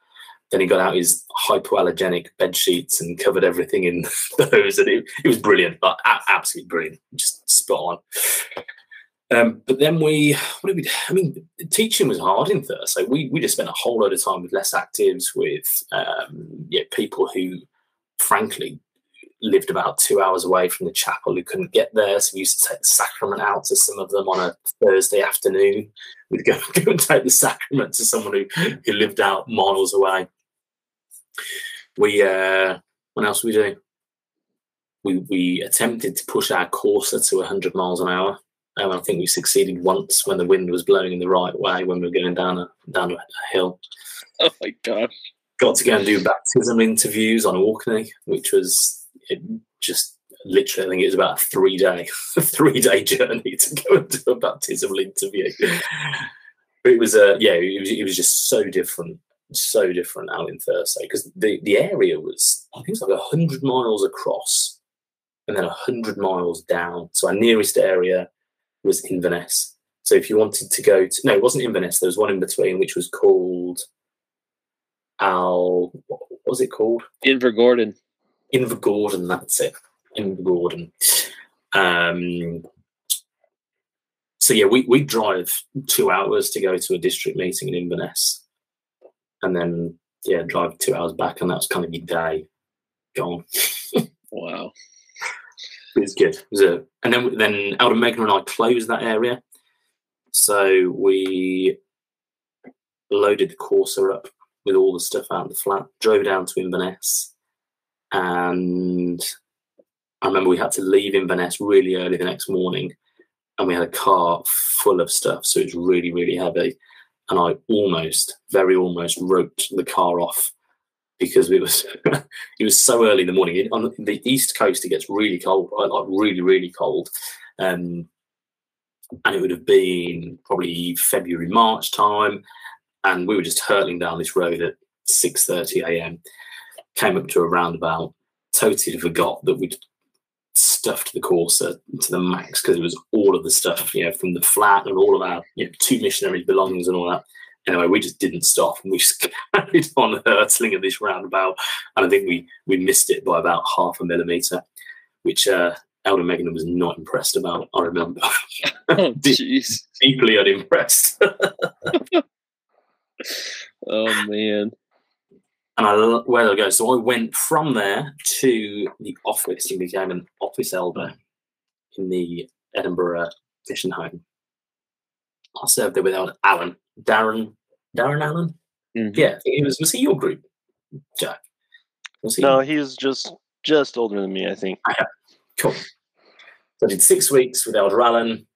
Speaker 2: Then he got out his hypoallergenic bed sheets and covered everything in [laughs] those, and it, it was brilliant, but a- absolutely brilliant, just spot on. Um, but then we, what did we? do? I mean, teaching was hard in Thurso. We we just spent a whole load of time with less actives, with um, yeah, people who, frankly, lived about two hours away from the chapel who couldn't get there. So we used to take the sacrament out to some of them on a Thursday afternoon. We'd go, [laughs] go and take the sacrament to someone who, who lived out miles away. We uh, what else we do? We we attempted to push our Corsa to 100 miles an hour. Um, I think we succeeded once when the wind was blowing in the right way when we were going down a down a hill.
Speaker 3: Oh my god!
Speaker 2: Got to go and do baptism interviews on Orkney, which was it just literally. I think it was about a three day [laughs] three day journey to go and do a baptismal interview. But it was uh, yeah, it was, it was just so different, so different out in Thurso because the the area was I think it's like hundred miles across and then hundred miles down. So our nearest area was Inverness, So if you wanted to go to no, it wasn't Inverness. There was one in between, which was called Al. What was it called?
Speaker 3: Invergordon.
Speaker 2: Invergordon. That's it. Invergordon. Um, so yeah, we we drive two hours to go to a district meeting in Inverness, and then yeah, drive two hours back, and that's kind of your day gone.
Speaker 3: Wow. [laughs]
Speaker 2: It was good. It was a, and then then Elder Megna and I closed that area, so we loaded the Corsa up with all the stuff out of the flat, drove down to Inverness, and I remember we had to leave Inverness really early the next morning, and we had a car full of stuff, so it was really really heavy, and I almost, very almost, wrote the car off because it was [laughs] it was so early in the morning. On the east coast, it gets really cold, like really, really cold. Um, and it would have been probably February, March time, and we were just hurtling down this road at six thirty a.m. Came up to a roundabout, totally forgot that we'd stuffed the Corsa to the max because it was all of the stuff, you know, from the flat and all of our you know, two missionary belongings and all that anyway, we just didn't stop and we just [laughs] carried on hurtling at this roundabout. And I think we we missed it by about half a millimeter, which uh, Elder Megna was not impressed about. I remember. [laughs] [laughs]
Speaker 3: Oh.
Speaker 2: Deeply unimpressed.
Speaker 3: oh man.
Speaker 2: And I where did I go? So I went from there to the office and became an office elder in the Edinburgh Mission Home. I served there with Elder Allen, Darren Darren Allen.
Speaker 3: Mhm.
Speaker 2: Yeah, he was. Was he your group, Jack? Was he?
Speaker 1: No, he's just just older than me, I think.
Speaker 2: Cool. So I did six weeks with Elder Allen,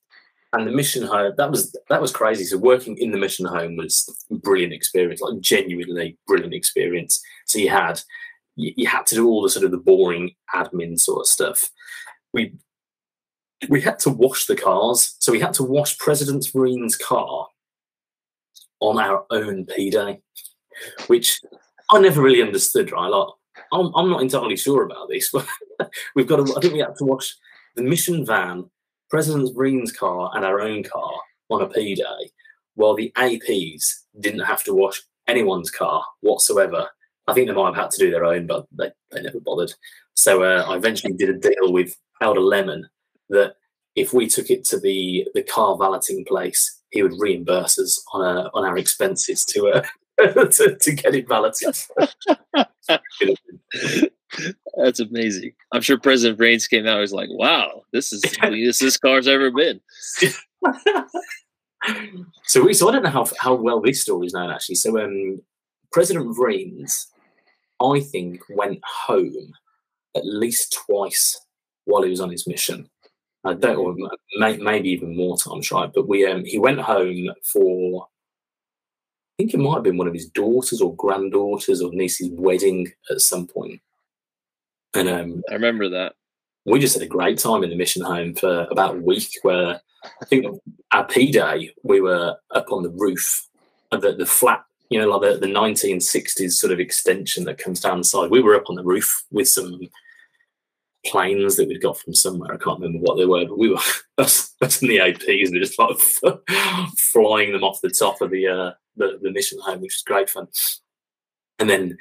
Speaker 2: and the mission home. That was that was crazy. So working in the mission home was a brilliant experience, like genuinely brilliant experience. So you had you, you had to do all the sort of the boring admin sort of stuff. We we had to wash the cars. So we had to wash President Marines' car on our own P day, which I never really understood. Right, like I'm, I'm not entirely sure about this, [laughs] but we've got. To, I think we had to wash the mission van, President Marines' car, and our own car on a P day, while the APs didn't have to wash anyone's car whatsoever. I think they might have had to do their own, but they, they never bothered. So uh, I eventually did a deal with Elder Lemon that if we took it to the the car valeting place, he would reimburse us on a, on our expenses to uh, [laughs] to, to get it valeted. [laughs]
Speaker 3: That's amazing. I'm sure President Brains came out. and was like, "Wow, this is the cleanest this car's ever been." [laughs]
Speaker 2: so we so I don't know how how well this story is known actually. So um, President Vrains, I think, went home at least twice while he was on his mission. I don't, or may, maybe even more times, right? But we um, he went home for. I think it might have been one of his daughters or granddaughters or niece's wedding at some point. And um,
Speaker 3: I remember that.
Speaker 2: we just had a great time in the mission home for about a week where I think our P day, we were up on the roof of the, the flat, you know, like the, the 1960s sort of extension that comes down the side. We were up on the roof with some planes that we'd got from somewhere. I can't remember what they were, but we were [laughs] us, us and the APs were just like [laughs] flying them off the top of the, uh, the the mission home, which was great fun. And then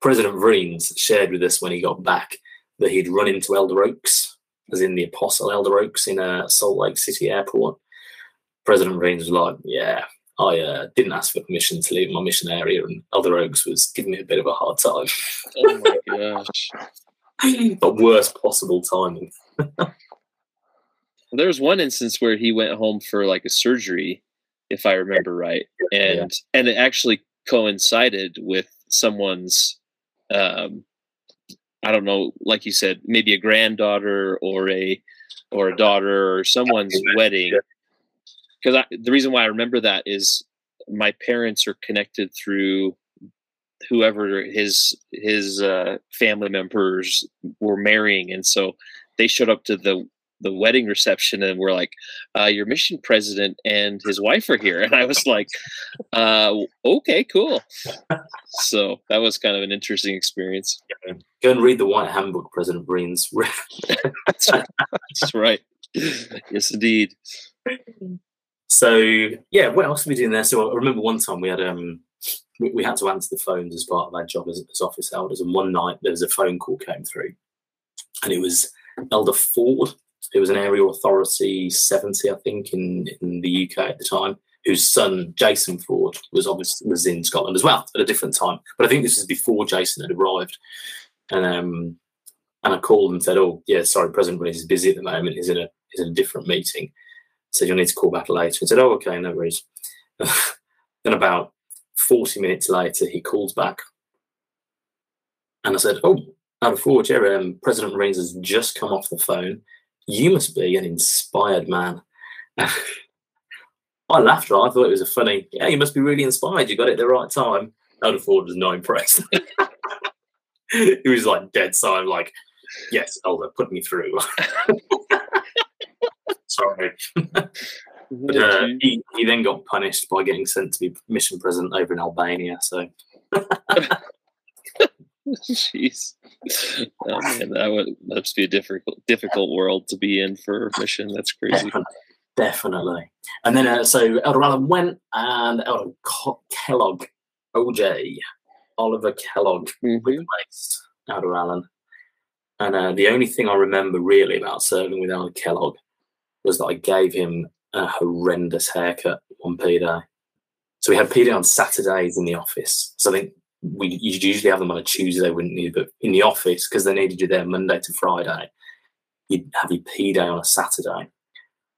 Speaker 2: President Vreens shared with us when he got back that he'd run into Elder Oaks, as in the Apostle Elder Oaks in uh, Salt Lake City Airport. President Vreens was like, "Yeah, I uh, didn't ask for permission to leave my mission area, and Elder Oaks was giving me a bit of a hard time,
Speaker 3: Oh my gosh. [laughs]
Speaker 2: but worst possible timing."
Speaker 3: There was one instance where he went home for like a surgery, if I remember right, and and it actually coincided with someone's, um, I don't know, like you said, maybe a granddaughter or a or a daughter or someone's wedding. Because the reason why I remember that is my parents are connected through whoever his his uh, family members were marrying, and so they showed up to the the wedding reception and we're like, uh, "Your mission president and his wife are here," and I was like, uh, "Okay, cool." So that was kind of an interesting experience.
Speaker 2: Go and read the White Handbook, President Breens. [laughs]
Speaker 3: That's right. That's right. Yes, indeed.
Speaker 2: so yeah, what else were we doing there? So I remember one time we had um we, we had to answer the phones as part of our job as, as office elders, and one night there was a phone call came through, and it was Elder Ford. It was an area authority seventy, I think, in in the UK at the time. Whose son Jason Ford was obviously was in Scotland as well at a different time, but I think this was before Jason had arrived, and um and I called and said, "Oh yeah, sorry, President Williams is busy at the moment. He's in a he's in a different meeting." said you'll need to call back later. And said, "Oh, okay, no worries." [laughs] then about forty minutes later, he calls back, and I said, "Oh, Elder Ford, yeah, um, President Marines has just come off the phone. You must be an inspired man." [laughs] I laughed. Right? I thought it was a funny. Yeah, you must be really inspired. You got it at the right time. Elder Ford was not impressed. [laughs] he was like dead silent, like, "Yes, Elder, put me through." [laughs] Sorry. but uh, he, he then got punished by getting sent to be mission president over in Albania. So. [laughs]
Speaker 3: Jeez. Oh man, that would must be a difficult difficult world to be in for a mission. That's crazy.
Speaker 2: Definitely. Definitely. And then uh, so Elder Allen went and Elder Kellogg, OJ, Oliver Kellogg
Speaker 3: Mhm.
Speaker 2: replaced Elder Allen. And uh, the only thing I remember really about serving with Elder Kellogg was that I gave him a horrendous haircut on P Day. So we had P Day on Saturdays in the office. So I think we you'd usually have them on a Tuesday, wouldn't you? But in the office, because they needed you there Monday to Friday, you'd have your P Day on a Saturday.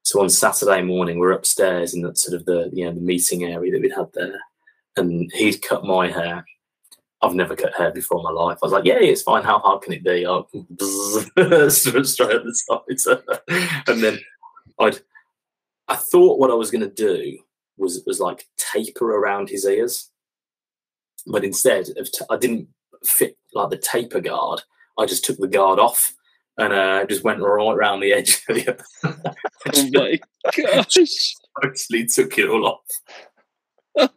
Speaker 2: So on Saturday morning, we're upstairs in that sort of the you know the meeting area that we'd had there, and he'd cut my hair. I've never cut hair before in my life. I was like, yeah, it's fine. How hard can it be? [laughs] Straight straight at the side. [laughs] and then I'd, I thought what I was going to do was was like taper around his ears, but instead of t- I didn't fit like the taper guard. I just took the guard off and uh, just went right around the edge. of the- [laughs]
Speaker 3: Oh [laughs] my gosh.
Speaker 2: actually took it all off. [laughs]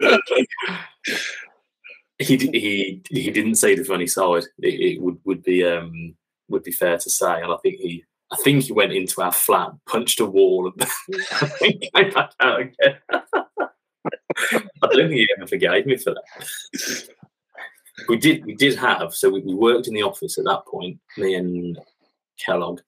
Speaker 2: he he he didn't say the funny side. It, it would would be um would be fair to say, and I think he I think he went into our flat, punched a wall, and came back out again. I don't think he ever forgave me for that. We did we did have so we, we worked in the office at that point, me and Kellogg,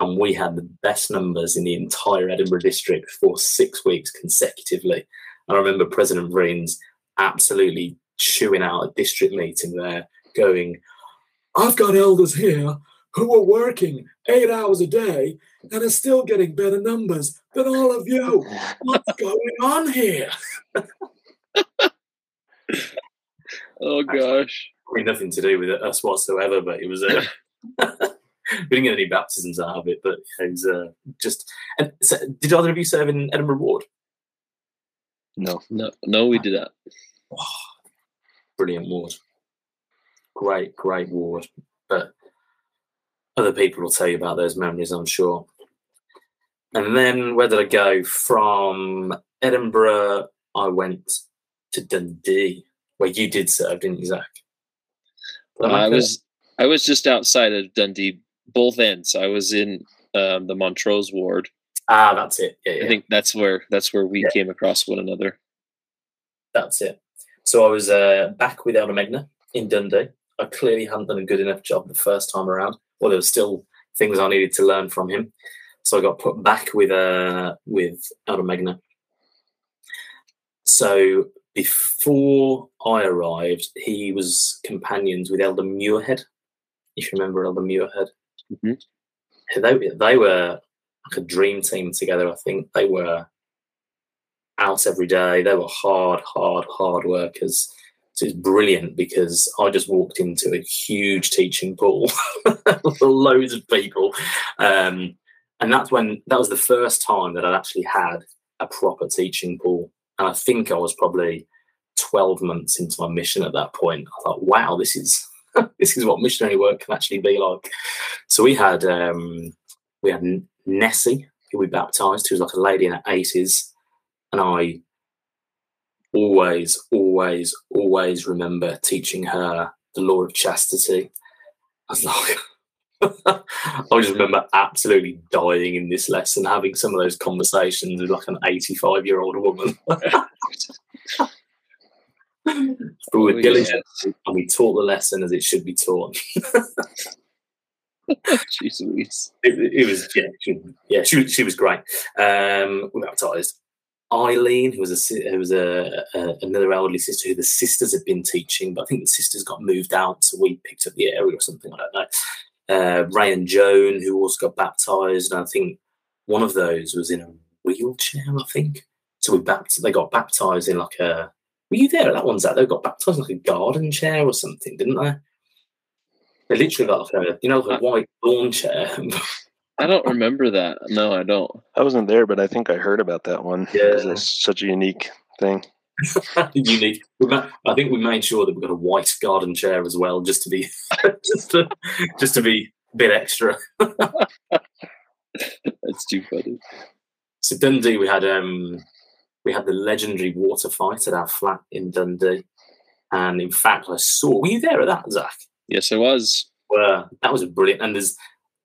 Speaker 2: and we had the best numbers in the entire Edinburgh district for six weeks consecutively. And I remember President Vreens absolutely chewing out a district meeting there, going, I've got elders here who are working eight hours a day and are still getting better numbers than all of you. What's going on here? [laughs]
Speaker 3: Oh gosh.
Speaker 2: Mean, nothing to do with us whatsoever, but it was a. [laughs] [laughs] we didn't get any baptisms out of it, but it was uh, just. And so, did either of you serve in Edinburgh Ward?
Speaker 1: No.
Speaker 3: No, no, we did that. [sighs]
Speaker 2: brilliant ward. Great, great ward. But other people will tell you about those memories, I'm sure. And then where did I go? From Edinburgh, I went to Dundee, where you did serve, didn't you, Zach? Did
Speaker 3: I was I was just outside of Dundee, both ends. I was in um, the Montrose ward.
Speaker 2: Ah, that's it. Yeah, yeah.
Speaker 3: I think that's where that's where we
Speaker 2: Yeah.
Speaker 3: came across one another.
Speaker 2: That's it. So I was uh, back with Elder Megna in Dundee. I clearly hadn't done a good enough job the first time around. Well, there were still things I needed to learn from him. So I got put back with uh, with Elder Megna. So before I arrived, he was companions with Elder Muirhead. If you remember Elder Muirhead,
Speaker 3: Mhm.
Speaker 2: they they were like a dream team together. I think they were out every day. They were hard, hard, hard workers. So it's brilliant because I just walked into a huge teaching pool, [laughs] with loads of people, um, and that's when that was the first time that I'd actually had a proper teaching pool. And I think I was probably twelve months into my mission at that point. I thought, wow, this is [laughs] this is what missionary work can actually be like. So we had um, we had Nessie, who we baptized, who was like a lady in her eighties, and I always, always, always remember teaching her the law of chastity. I was like, [laughs] I just remember absolutely dying in this lesson, having some of those conversations with like an 85 year old woman. but [laughs] we were
Speaker 3: Oh,
Speaker 2: diligent and we taught the lesson as it should be taught. [laughs]
Speaker 3: Jeez Louise.
Speaker 2: It, it was yeah, she, yeah, she she was great. Um, we baptized Eileen, who was a who was a, a another elderly sister who the sisters had been teaching, but I think the sisters got moved out, so we picked up the area or something. I don't know. Uh, Ray and Joan, who also got baptized, and I think one of those was in a wheelchair. I think so. We bapt- they got baptized in like a. Were you there? That one's that they got baptized in like a garden chair or something, didn't they? They literally got like a you know like a white lawn chair. [laughs]
Speaker 3: I don't remember that. No, I don't.
Speaker 1: I wasn't there, but I think I heard about that one.
Speaker 2: Yeah.
Speaker 1: 'cause It's such a unique thing.
Speaker 2: Unique. I think we made sure that we got a white garden chair as well, just to be [laughs] just to just to be a bit extra. [laughs]
Speaker 3: That's too funny.
Speaker 2: So Dundee, we had um we had the legendary water fight at our flat in Dundee, and in fact, I saw. Were you there at that, Zach?
Speaker 3: Yes, I was.
Speaker 2: Well, that was a brilliant. And there's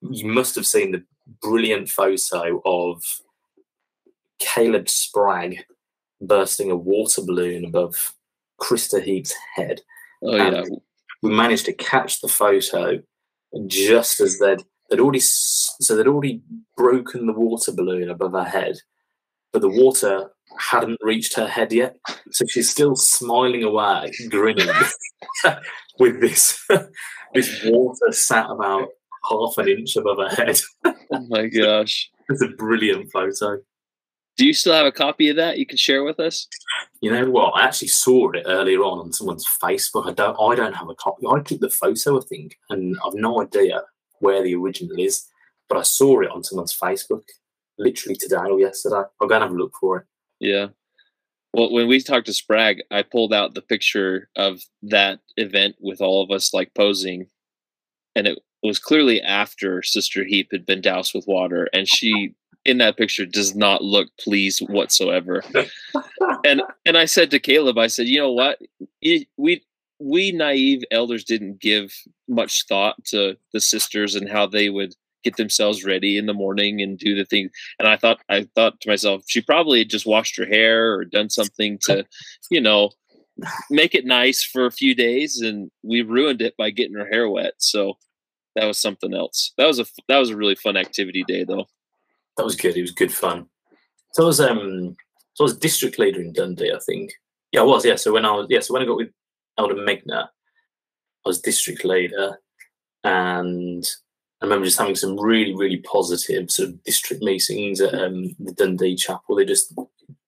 Speaker 2: you must have seen the brilliant photo of Caleb Spragg bursting a water balloon above Krista Heap's head.
Speaker 3: Oh yeah.
Speaker 2: Um, we managed to catch the photo just as they'd they'd already so they'd already broken the water balloon above her head, but the water hadn't reached her head yet. So she's still smiling away, grinning, [laughs] with this [laughs] this water sat about half an inch above her head.
Speaker 3: Oh my gosh.
Speaker 2: It's a brilliant photo.
Speaker 3: Do you still have a copy of that you can share with us?
Speaker 2: You know what? I actually saw it earlier on on someone's Facebook. I don't. I don't have a copy. I took the photo, I think, and I've no idea where the original is. But I saw it on someone's Facebook, literally today or yesterday. I'll go and have a look for it.
Speaker 3: Yeah. Well, when we talked to Sprague, I pulled out the picture of that event with all of us like posing, and it was clearly after Sister Heap had been doused with water, and she in that picture does not look pleased whatsoever. and and I said to Caleb, I said, you know what, we we naive elders didn't give much thought to the sisters and how they would get themselves ready in the morning and do the thing and I thought I thought to myself, she probably had just washed her hair or done something to, you know, make it nice for a few days, and we ruined it by getting her hair wet. So that was something else. That was a that was a really fun activity day, though.
Speaker 2: That was good. It was good fun. So I was um so I was district leader in Dundee, I think. Yeah, I was. Yeah. So when I was yeah, so when I got with Elder Megna, I was district leader, and I remember just having some really really positive sort of district meetings at um, the Dundee Chapel. They're just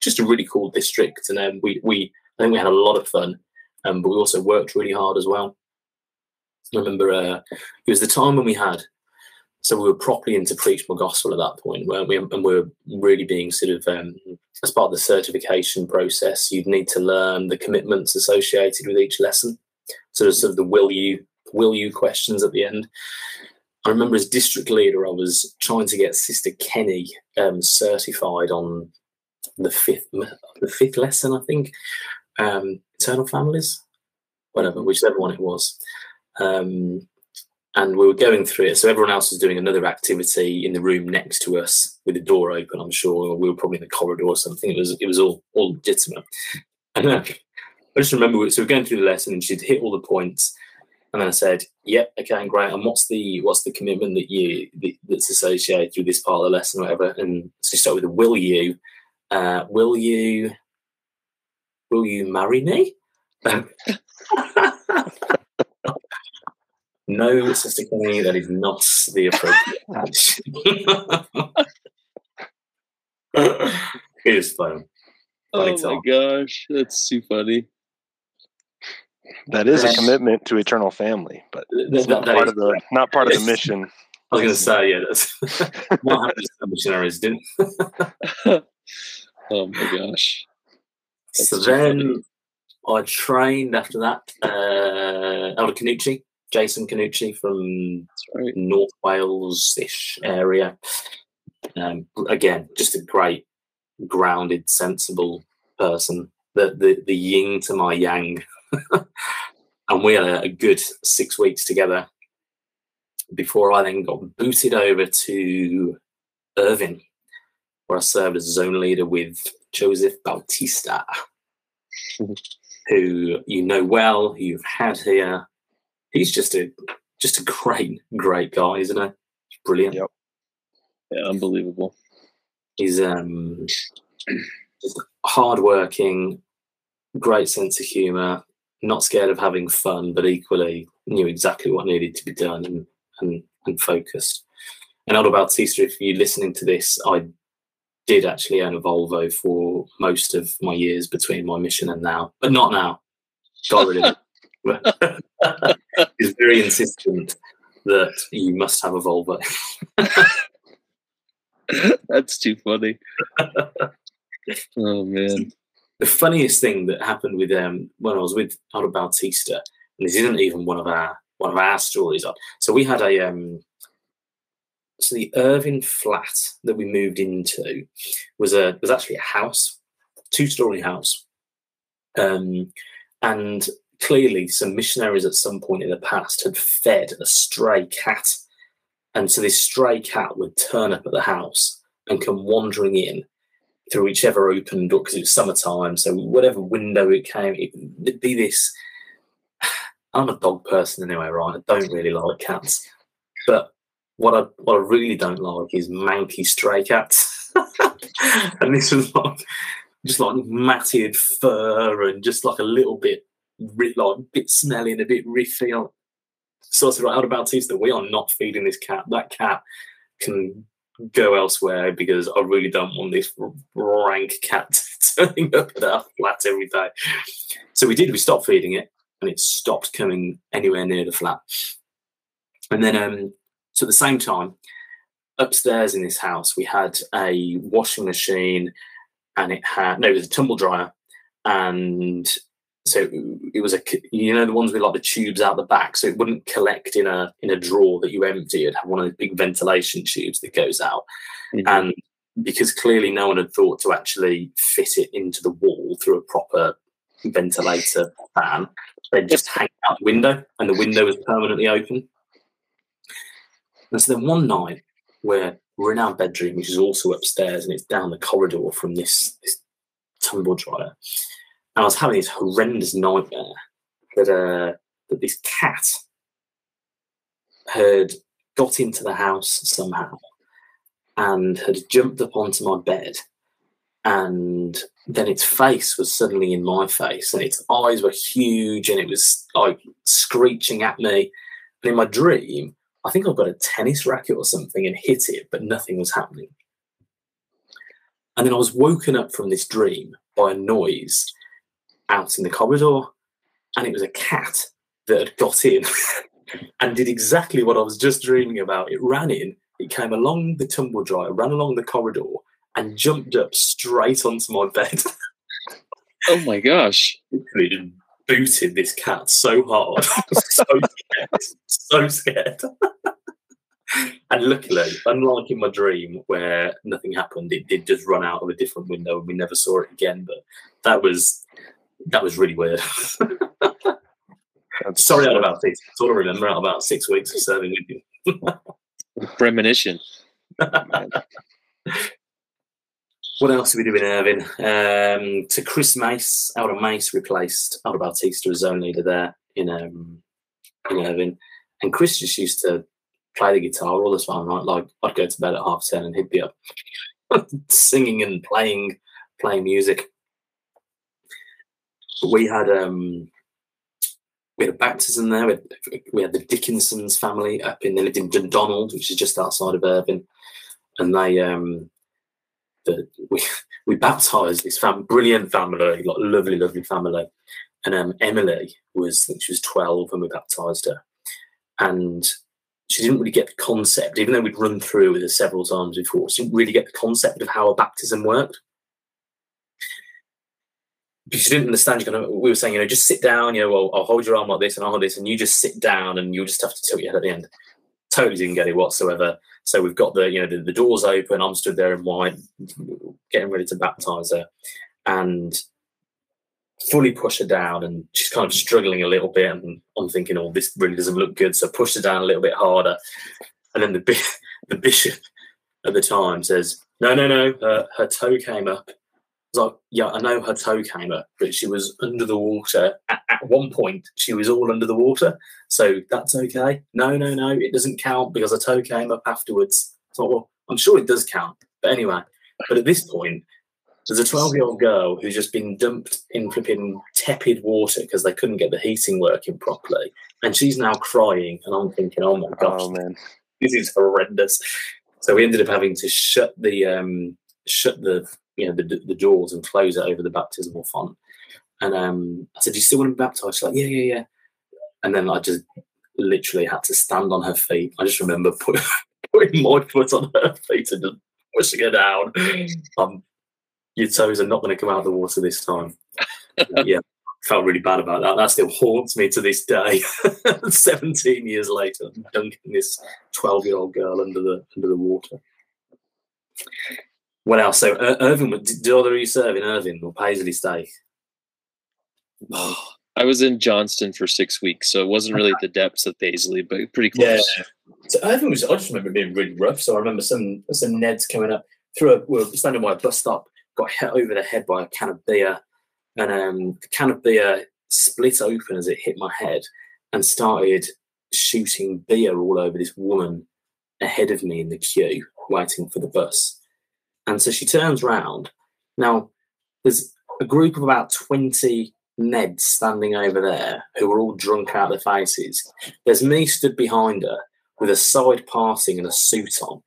Speaker 2: just a really cool district, and um, we we I think we had a lot of fun, um, but we also worked really hard as well. I remember uh, it was the time when we had so we were properly into preach my gospel at that point, weren't we? And we were really being sort of um, as part of the certification process. You'd need to learn the commitments associated with each lesson. So there's sort of the will you will you questions at the end. I remember as district leader, I was trying to get Sister Kenny um, certified on the fifth the fifth lesson, I think, um, eternal families, whatever, whichever one it was. Um, and we were going through it. So everyone else was doing another activity in the room next to us with the door open. I'm sure we were probably in the corridor or something. It was it was all all legitimate. And then I just remember so we we're going through the lesson, and she'd hit all the points, and then I said, "Yep, okay, great. And what's the what's the commitment that you that, that's associated with this part of the lesson, or whatever?" And so she started with, "Will you? Uh, will you? Will you marry me?" [laughs] [laughs] No, Sister Kenny, that is not the appropriate it is fun. Funny
Speaker 3: Oh my gosh, that's too funny.
Speaker 1: That is a commitment to eternal family, but
Speaker 2: That-
Speaker 1: it's
Speaker 2: that-
Speaker 1: not
Speaker 2: that
Speaker 1: part
Speaker 2: is-
Speaker 1: of the not part of the mission.
Speaker 2: I was going to say, yeah, that's what happens to missionaries didn't. [laughs]
Speaker 3: Oh my gosh. That's
Speaker 2: So
Speaker 3: too
Speaker 2: then I trained after that. Uh, Elder Canucci, Jason Canucci from
Speaker 3: right.
Speaker 2: North Wales ish area. Um, again, just a great, grounded, sensible person. The the the yin to my yang, [laughs] and we had a, a good six weeks together. before I then got booted over to Irvine, where I served as zone leader with Joseph Bautista, [laughs] who you know well, who you've had here. He's just a just a great, great guy, isn't he? Brilliant.
Speaker 1: Yep.
Speaker 3: Yeah, unbelievable.
Speaker 2: He's um just hardworking, great sense of humour, not scared of having fun, but equally knew exactly what needed to be done and and, and focused. And Elder Bautista, if you're listening to this, I did actually own a Volvo for most of my years between my mission and now, but not now. Got rid of it. [laughs] He's very insistent that you must have a Volvo. [laughs]
Speaker 3: That's too funny. oh man.
Speaker 2: The funniest thing that happened with um when I was with Elder Bautista, and this isn't even one of our one of our stories. So we had a um so the Irvine flat that we moved into was a was actually a house, two story house, um, and clearly some missionaries at some point in the past had fed a stray cat, and so this stray cat would turn up at the house and come wandering in through whichever open door because it was summertime, so whatever window it came, it, it'd be this. [sighs] I'm a dog person anyway, right? I don't really like cats, but what I what I really don't like is manky stray cats. [laughs] and this was like just like matted fur and just like a little bit like a bit smelly and a bit riffy. So I said, right, out about is that we are not feeding this cat. That cat can go elsewhere because I really don't want this rank cat [laughs] turning up at our flat every day. So we did. We stopped feeding it, and it stopped coming anywhere near the flat. And then um, so at the same time, upstairs in this house, we had a washing machine and it had, no, it was a tumble dryer. And so it was a, you know, the ones with like the tubes out the back. So it wouldn't collect in a, in a drawer that you empty. It'd have one of those big ventilation tubes that goes out. Mm-hmm. And because clearly no one had thought to actually fit it into the wall through a proper ventilator fan, they'd just hang out the window and the window was permanently open. And so then one night, where we're in our bedroom, which is also upstairs, and it's down the corridor from this, this tumble dryer. And I was having this horrendous nightmare that uh, that this cat had got into the house somehow and had jumped up onto my bed and then its face was suddenly in my face and its eyes were huge and it was like screeching at me and in my dream I think I got a tennis racket or something and hit it, but nothing was happening. And then I was woken up from this dream by a noise out in the corridor, and it was a cat that had got in [laughs] and did exactly what I was just dreaming about. It ran in, it came along the tumble dryer, ran along the corridor, and jumped up straight onto my bed. [laughs]
Speaker 3: oh my gosh.
Speaker 2: It booted this cat so hard. [laughs] so scared. So scared. and luckily, unlike in my dream where nothing happened, it did just run out of a different window and we never saw it again. But that was that was really weird. Sorry out about this. It's all I remember out about six weeks of serving with
Speaker 3: you. [laughs] Premonition.
Speaker 2: What else are we doing, Irvine? Um, to Chris Mace, Elder Mace replaced Elder Bautista as zone leader there in um, in Irvine, and Chris just used to play the guitar all the time. Right? Like I'd go to bed at half ten, and he'd be up [laughs] singing and playing playing music. We had um, we had a baptism there. We had, we had the Dickinsons family up in they lived in Dundonald, which is just outside of Irvine, and they um, the, we [laughs] we baptized this fam- brilliant family, like lovely, lovely family. And um, Emily was, I think she was 12 when we baptized her. And she didn't really get the concept, even though we'd run through with her several times before, she didn't really get the concept of how a baptism worked. She didn't understand, you kind of, we were saying, you know, just sit down, you know, well, I'll hold your arm like this and I'll hold this, and you just sit down and you'll just have to tilt your head at the end. Totally didn't get it whatsoever. So we've got the you know the, the doors open. I'm stood there in white, getting ready to baptize her, and fully push her down, and she's kind of struggling a little bit. And I'm thinking, oh, this really doesn't look good. So push her down a little bit harder. And then the [laughs] the bishop at the time says, "No, no, no, her toe came up." I like, "Yeah, I know her toe came up, but she was under the water. At, at one point, she was all under the water, so that's okay." No, no, no, it doesn't count because her toe came up afterwards. So, well, I'm sure it does count, but anyway. But at this point, there's a 12 year old girl who's just been dumped in flipping tepid water because they couldn't get the heating working properly. And she's now crying. And I'm thinking, oh my gosh,
Speaker 1: Oh
Speaker 2: this is horrendous. So we ended up having to shut the um, shut the you know the, the doors and close it over the baptismal font. And um, I said, "Do you still want to be baptized?" She's like, "Yeah, yeah, yeah." And then I just literally had to stand on her feet. I just remember put, [laughs] putting my foot on her feet and just pushing her down. Um, your toes are not going to come out of the water this time. yeah, felt really bad about that. That still haunts me to this day. [laughs] Seventeen years later, dunking this twelve-year-old girl under the under the water. What else? So, uh, Irvine, did, did either of you serve in Irvine or Paisley Stake? [sighs]
Speaker 3: I was in Johnstone for six weeks, so it wasn't really at the depths of Paisley, but pretty close.
Speaker 2: So Irvine was. I just remember being really rough. So I remember some some Neds coming up through a. We were standing by a bus stop, got hit over the head by a can of beer, and um, the can of beer split open as it hit my head, and started shooting beer all over this woman ahead of me in the queue, waiting for the bus. And so she turns round. Now there's a group of about twenty Neds standing over there who are all drunk out of their faces. There's me stood behind her with a side parting and a suit on.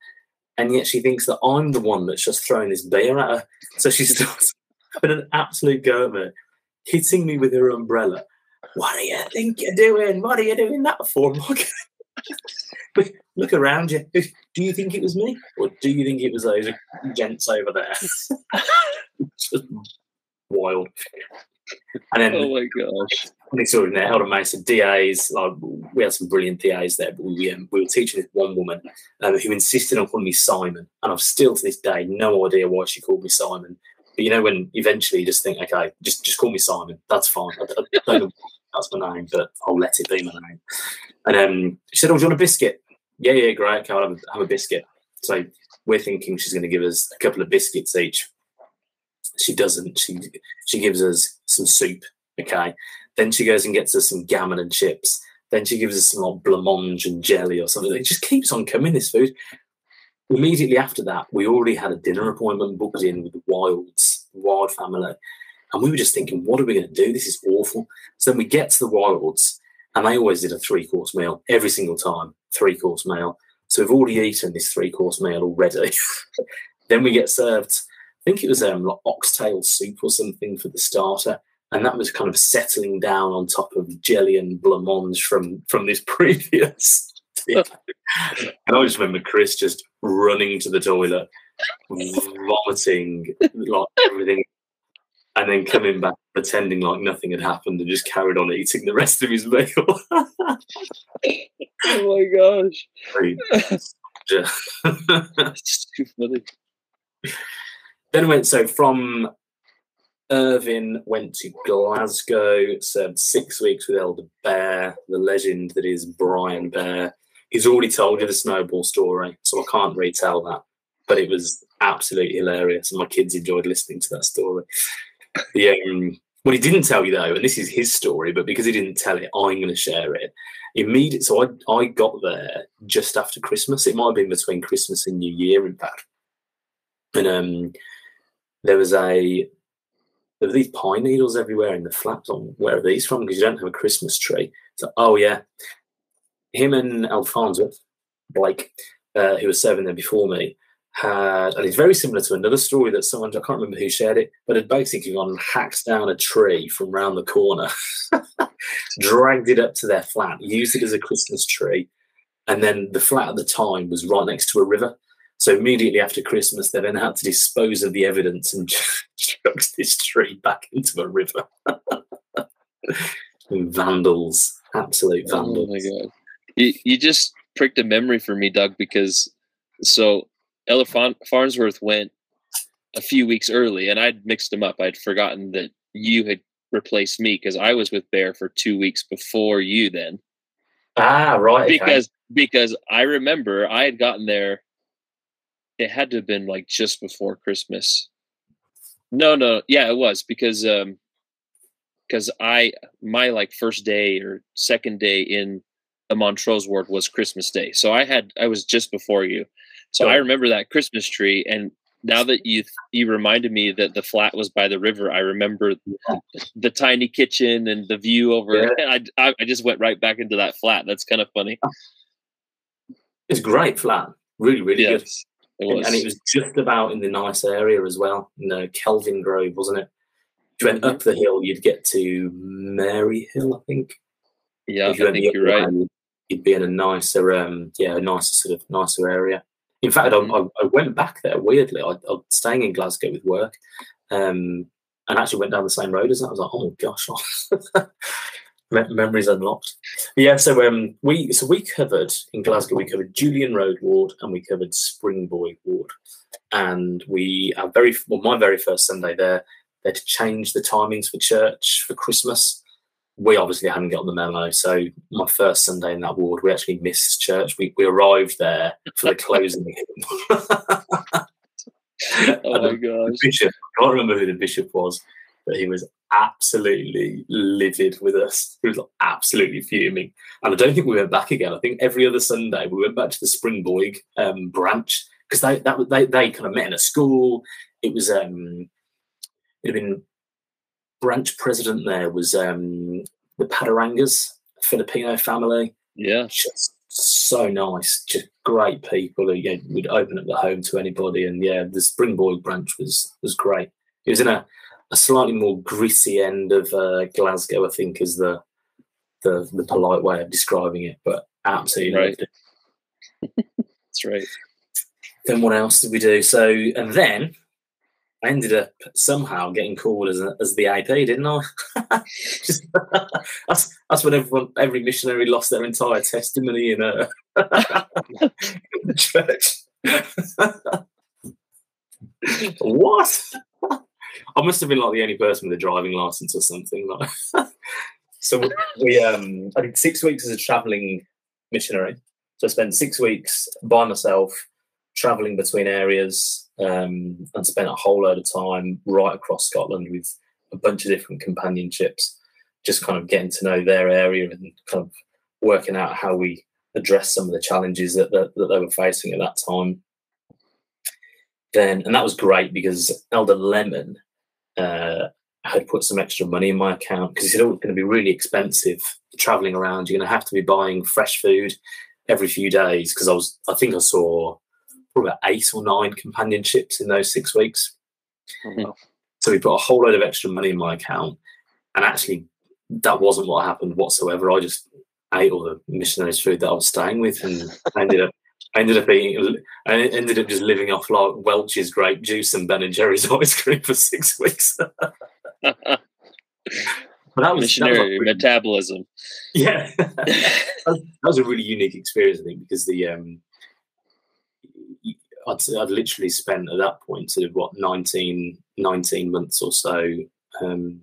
Speaker 2: And yet she thinks that I'm the one that's just throwing this beer at her. So she [laughs] starts having an absolute go hitting me with her umbrella. What do you think you're doing? What are you doing that for? Look, [laughs] look, around you. Do you think it was me? Or do you think it was those gents over there? [laughs] [laughs] just wild. And then
Speaker 3: Oh my gosh.
Speaker 2: they saw of there held a mace of DAs. Like we had some brilliant DAs there, but we, um, we were teaching this one woman um, who insisted on calling me Simon, and I've still to this day no idea why she called me Simon. But you know, when eventually you just think, okay, just just call me Simon. That's fine. I, I don't know that's my name, but I'll let it be my name. And um, she said, "Oh, do you want a biscuit?" Yeah, yeah, great. I'll have a, have a biscuit. So we're thinking she's going to give us a couple of biscuits each. She doesn't. She she gives us some soup. Okay. Then she goes and gets us some gammon and chips. Then she gives us some like blancmange and jelly or something. It just keeps on coming. This food. Immediately after that, we already had a dinner appointment booked in with the Wilds, Wild family, and we were just thinking, what are we going to do? This is awful. So then we get to the Wilds, and they always did a three course meal every single time, three course meal. So we've already eaten this three course meal already. [laughs] then we get served, I think it was um, like oxtail soup or something for the starter. And that was kind of settling down on top of jelly and blancmange from from this [laughs] previous. and I just remember Chris just running to the toilet, vomiting like everything, and then coming back pretending like nothing had happened and just carried on eating the rest of his meal. [laughs]
Speaker 3: Oh my gosh. It's [laughs] too funny.
Speaker 2: then went so from Irvine went to Glasgow, served six weeks with Elder Bear, the legend that is Brian Bear. He's already told you the snowball story, so I can't retell that. But it was absolutely hilarious, and my kids enjoyed listening to that story. The, um, what he didn't tell you though, and this is his story, but because he didn't tell it, I'm going to share it. Immediate. So I I got there just after Christmas. It might have been between Christmas and New Year, in fact. And um, there was a there were these pine needles everywhere in the flaps on where are these from because you don't have a Christmas tree. So oh yeah, him and Alfonso Blake, uh, who was serving there before me, had and it's very similar to another story that someone I can't remember who shared it, but had basically gone and hacked down a tree from round the corner, [laughs] dragged it up to their flat, used it as a Christmas tree, and then the flat at the time was right next to a river. So immediately after Christmas, they then had to dispose of the evidence and [laughs] chucked this tree back into a river. [laughs] vandals, absolute
Speaker 3: Oh my god. You you just pricked a memory for me, Doug, because so Elder Farnsworth went a few weeks early and I'd mixed them up. I'd forgotten that you had replaced me because I was with Bear for two weeks before you. Then
Speaker 2: Ah, right. okay.
Speaker 3: because because I remember I had gotten there. It had to have been like just before Christmas. No, no, yeah, it was because um because I my like first day or second day in the Montrose ward was Christmas Day, so I had I was just before you, so I remember that Christmas tree. And now that you you reminded me that the flat was by the river, I remember the tiny kitchen and the view over. [laughs] I, I I just went right back into that flat. That's kind of funny.
Speaker 2: It's great flat. Really, really good.
Speaker 3: It
Speaker 2: And-. And it was just about in the nice area as well. You know, Kelvingrove, wasn't it? If you went
Speaker 3: Mm-hmm.
Speaker 2: up the hill, you'd get to Maryhill, I think.
Speaker 3: yeah, I
Speaker 2: if you went
Speaker 3: think
Speaker 2: the
Speaker 3: you're right.
Speaker 2: you'd- You'd be in a nicer, um, yeah, a nicer sort of nicer area. In fact, I. I, went back there weirdly. I, I was staying in Glasgow with work, um, and actually went down the same road as that. I was like, oh gosh, [laughs] Me- memories unlocked. Yeah, so um, we so we covered in Glasgow. We covered Julian Road Ward and we covered Springboig Ward, and we our very well my very first Sunday there. They had to change the timings for church for Christmas. We obviously hadn't got the memo, so my first Sunday in that ward, we actually missed church. We we arrived there for the closing. [laughs]
Speaker 3: Oh my gosh.
Speaker 2: bishop, I can't remember who the bishop was, but he was absolutely livid with us. He was like, absolutely fuming. And I don't think we went back again. I think every other Sunday we went back to the Springboig um, branch because they that they they kind of met in a school. It was um it had been branch president there was um the Padarangas, Filipino family
Speaker 3: Yeah.
Speaker 2: just so nice, just great people who yeah, would open up the home to anybody. And yeah, the Springboig branch was was great. It was in a, a slightly more gritty end of uh, Glasgow, I think, is the, the the polite way of describing it. But absolutely
Speaker 3: Right.
Speaker 2: loved it. [laughs]
Speaker 3: That's right.
Speaker 2: Then what else did we do? So and then I ended up somehow getting called as, a, as the IP, didn't I? Just, [laughs] that's, that's when everyone, every missionary lost their entire testimony in a [laughs] in the church. [laughs] what? I must have been like the only person with a driving license or something. So we- we, um, I did six weeks as a traveling missionary. So I spent six weeks by myself traveling between areas um, and spent a whole load of time right across Scotland with a bunch of different companionships, just kind of getting to know their area and kind of working out how we address some of the challenges that, that, that they were facing at that time. Then, and that was great because Elder Lemon uh, had put some extra money in my account because he said, "Oh, going to be really expensive traveling around. You're going to have to be buying fresh food every few days." Because I was, I think I saw probably about eight or nine companionships in those six weeks.
Speaker 1: Wow.
Speaker 2: So we put a whole load of extra money in my account, and actually, that wasn't what happened whatsoever. I just ate all the missionaries' food that I was staying with, and [laughs] ended up, I ended up eating, I ended up just living off like Welch's grape juice and Ben and Jerry's [laughs] ice cream for six weeks. [laughs] but that was, that was
Speaker 3: Missionary
Speaker 2: like really-
Speaker 3: metabolism.
Speaker 2: yeah, that was- that was a really unique experience, I think, because the um, I'd, I'd literally spent at that point sort of what 19, 19 months or so, um,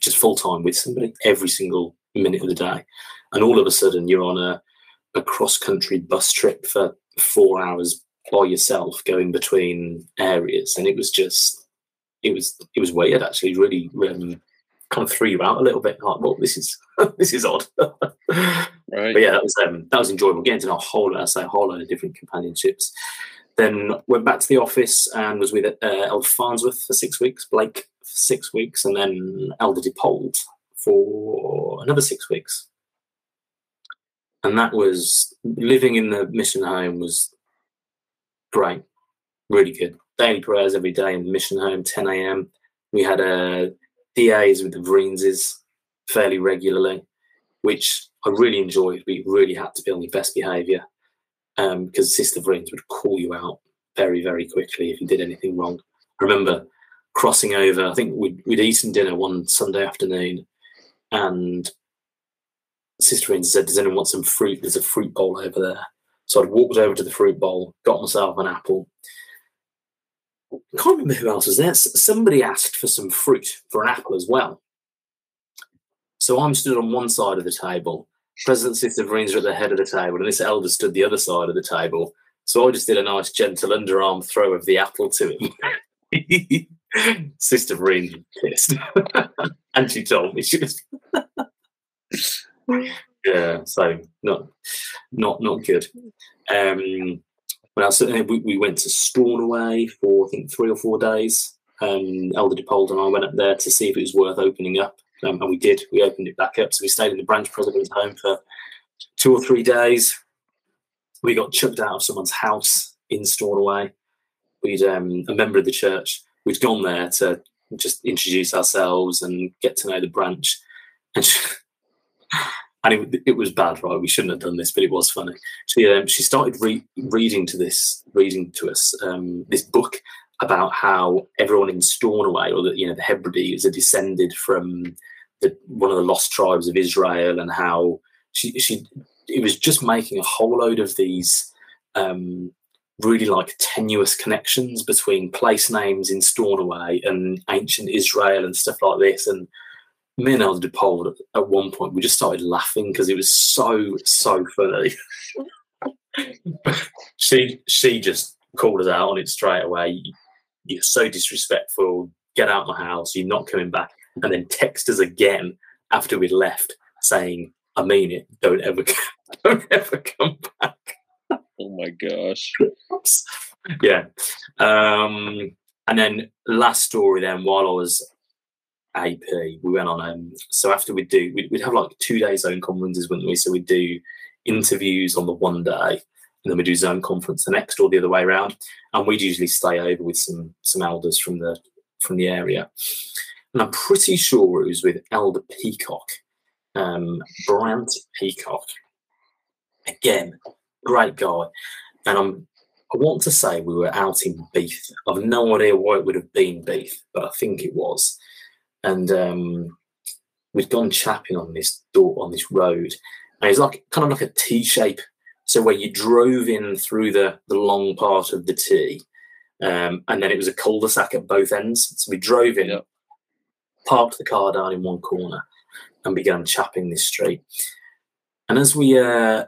Speaker 2: just full time with somebody every single minute of the day, and all of a sudden you're on a a cross country bus trip for four hours by yourself, going between areas, and it was just it was it was weird actually, really. Um, kind of threw you out a little bit. Like, well, this is [laughs] this is odd.
Speaker 3: Right.
Speaker 2: But yeah, that was um, that was enjoyable. Getting to know a whole, I say, a whole lot of different companionships. Then went back to the office and was with uh, Elder Farnsworth for six weeks, Blake for six weeks, and then Elder DePold for another six weeks. And that was living in the mission home was great, really good. Daily prayers every day in the mission home, 10 a.m. We had uh, DAs with the Vreenses fairly regularly, which I really enjoyed. We really had to be on your best behaviour um, because Sister Vreens would call you out very, very quickly if you did anything wrong. I remember crossing over, I think we'd, we'd eaten dinner one Sunday afternoon and Sister Vreens said, Does anyone want some fruit? There's a fruit bowl over there. So I'd walked over to the fruit bowl, got myself an apple. I can't remember who else was there. Somebody asked for some fruit for an apple as well. So I'm stood on one side of the table. President Sister Vereens are at the head of the table, and this elder stood the other side of the table. So I just did a nice gentle underarm throw of the apple to him. [laughs] Sister was pissed. [laughs] and she told me she was [laughs] Yeah, so not not not good. Um well, so we, we went to Stornoway for I think three or four days. Um, Elder DePold and I went up there to see if it was worth opening up, um, and we did. We opened it back up, so we stayed in the branch president's home for two or three days. We got chucked out of someone's house in Stornoway. We'd um, a member of the church. We'd gone there to just introduce ourselves and get to know the branch, and. She, [laughs] and it, it, was bad, right? We shouldn't have done this, but it was funny. She um, she started re- reading to this, reading to us um, this book about how everyone in Stornoway, or the you know the Hebrides, are descended from the, one of the lost tribes of Israel, and how she she it was just making a whole load of these um, really like tenuous connections between place names in Stornoway and ancient Israel and stuff like this, and me and Elder DePaul at one point we just started laughing because it was so so funny. [laughs] she she just called us out on it straight away. You're so disrespectful. Get out of my house. You're not coming back. And then text us again after we'd left saying, "I mean it. Don't ever [laughs] don't ever come back."
Speaker 3: Oh my gosh.
Speaker 2: yeah. Um, and then last story. Then while I was AP, we went on. Um, so after we'd do, we'd, we'd have like two day zone conferences, wouldn't we? So we'd do interviews on the one day, and then we do zone conference the next, or the other way around. And we'd usually stay over with some some elders from the from the area. And I'm pretty sure it was with Elder Peacock, um, Brant Peacock. Again, great guy. And I'm I want to say we were out in Beith. I've no idea why it would have been Beith, but I think it was and um, we'd gone chapping on this door on this road, and it's like kind of like a T shape. So where you drove in through the the long part of the T, um, and then it was a cul-de-sac at both ends. So we drove in, yep. Parked the car down in one corner, and began chapping this street. And as we uh,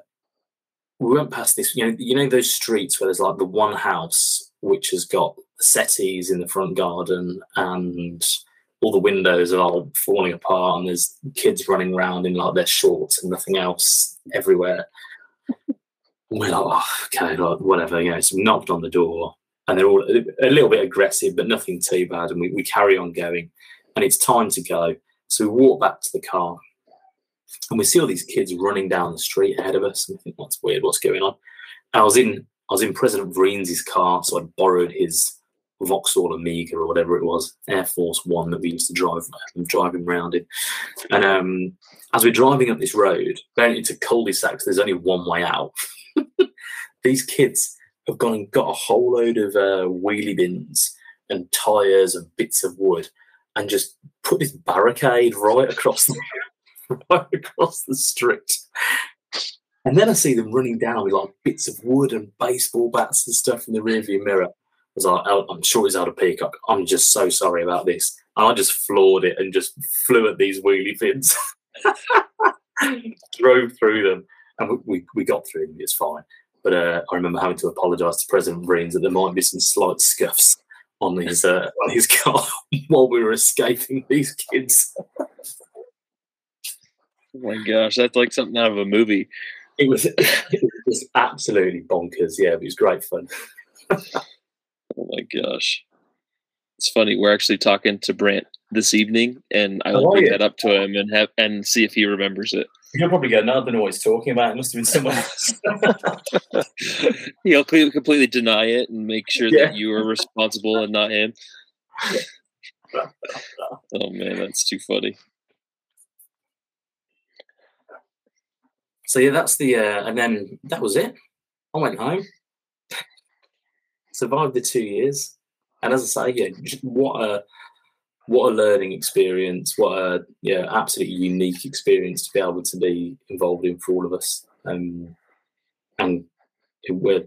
Speaker 2: we went past this, you know, you know those streets where there's like the one house which has got settees in the front garden and all the windows are all falling apart and there's kids running around in like their shorts and nothing else everywhere. we're like, oh, okay, like, whatever, you know. So we knocked on the door and they're all a little bit aggressive, but nothing too bad. And we, we carry on going and it's time to go. So we walk back to the car and we see all these kids running down the street ahead of us. And we think, that's weird, what's going on? I was in I was in President Vereens' car, so I'd borrowed his Vauxhall Omega or whatever it was, Air Force One that we used to drive driving around in. And um, as we're driving up this road, going into cul-de-sacs, there's only one way out. [laughs] These kids have gone and got a whole load of uh, wheelie bins and tires and bits of wood, and just put this barricade right across the [laughs] right across the street. And then I see them running down with like bits of wood and baseball bats and stuff in the rearview mirror I was like, oh, I'm sure he's out of Peacock. I'm just so sorry about this. And I just floored it and just flew at these wheelie fins, [laughs] drove through them, and we, we, got through them. It's fine. But uh, I remember having to apologise to President Vereens that there might be some slight scuffs on his uh, on his car [laughs] while we were escaping these kids.
Speaker 3: oh my gosh, that's like something out of a movie.
Speaker 2: It was it was absolutely bonkers. Yeah, it was great fun. [laughs]
Speaker 3: Oh my gosh. It's funny. We're actually talking to Brant this evening, and I will oh, bring yeah. that up to him and have and see if he remembers it.
Speaker 2: He'll probably go, no, I don't know what he's talking about. It must have been someone else. [laughs]
Speaker 3: He'll completely deny it and make sure yeah. that you are responsible and not him. [laughs] oh man, that's too funny.
Speaker 2: So yeah, that's the uh, and then that was it. I went home [laughs] survived the two years, and as I say, yeah, what a what a learning experience! What a yeah, absolutely unique experience to be able to be involved in for all of us. Um, and we're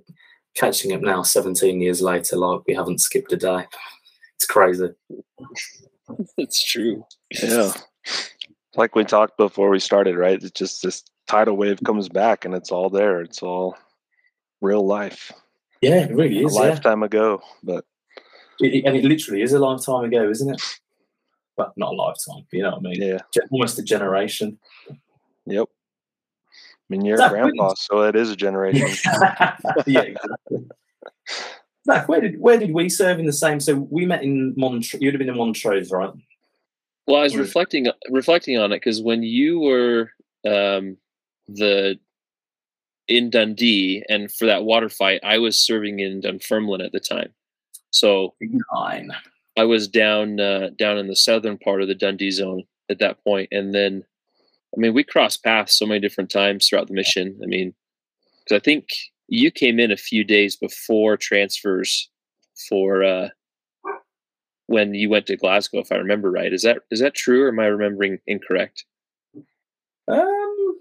Speaker 2: catching up now, 17 years later, like we haven't skipped a day. It's crazy. [laughs]
Speaker 3: It's true.
Speaker 1: Yeah. like we talked before we started, right? It's just this tidal wave comes back and it's all there. It's all real life.
Speaker 2: Yeah, it really
Speaker 1: A
Speaker 2: is. Yeah.
Speaker 1: lifetime ago, but
Speaker 2: It, it- and it literally is a lifetime ago, isn't it? Well, not a lifetime, but you know what I mean.
Speaker 1: yeah,
Speaker 2: Ge- Almost a generation.
Speaker 1: yep. I mean, you're a
Speaker 2: Zach,
Speaker 1: grandpa, so it is a generation. [laughs]
Speaker 2: yeah, exactly. Zach, where did where did we serve in the same? So we met in Montrose. You'd have been in Montrose, right?
Speaker 3: Well, I was
Speaker 2: Or-
Speaker 3: reflecting reflecting on it because when you were um, the in Dundee and for that water fight, I was serving in Dunfermline at the time. So
Speaker 2: Nine.
Speaker 3: I was down uh, down in the southern part of the Dundee zone at that point, and then I mean we crossed paths so many different times throughout the mission. I mean, because I think you came in a few days before transfers for uh, when you went to Glasgow, if I remember right. Is that is that true, or am I remembering incorrect?
Speaker 2: Um,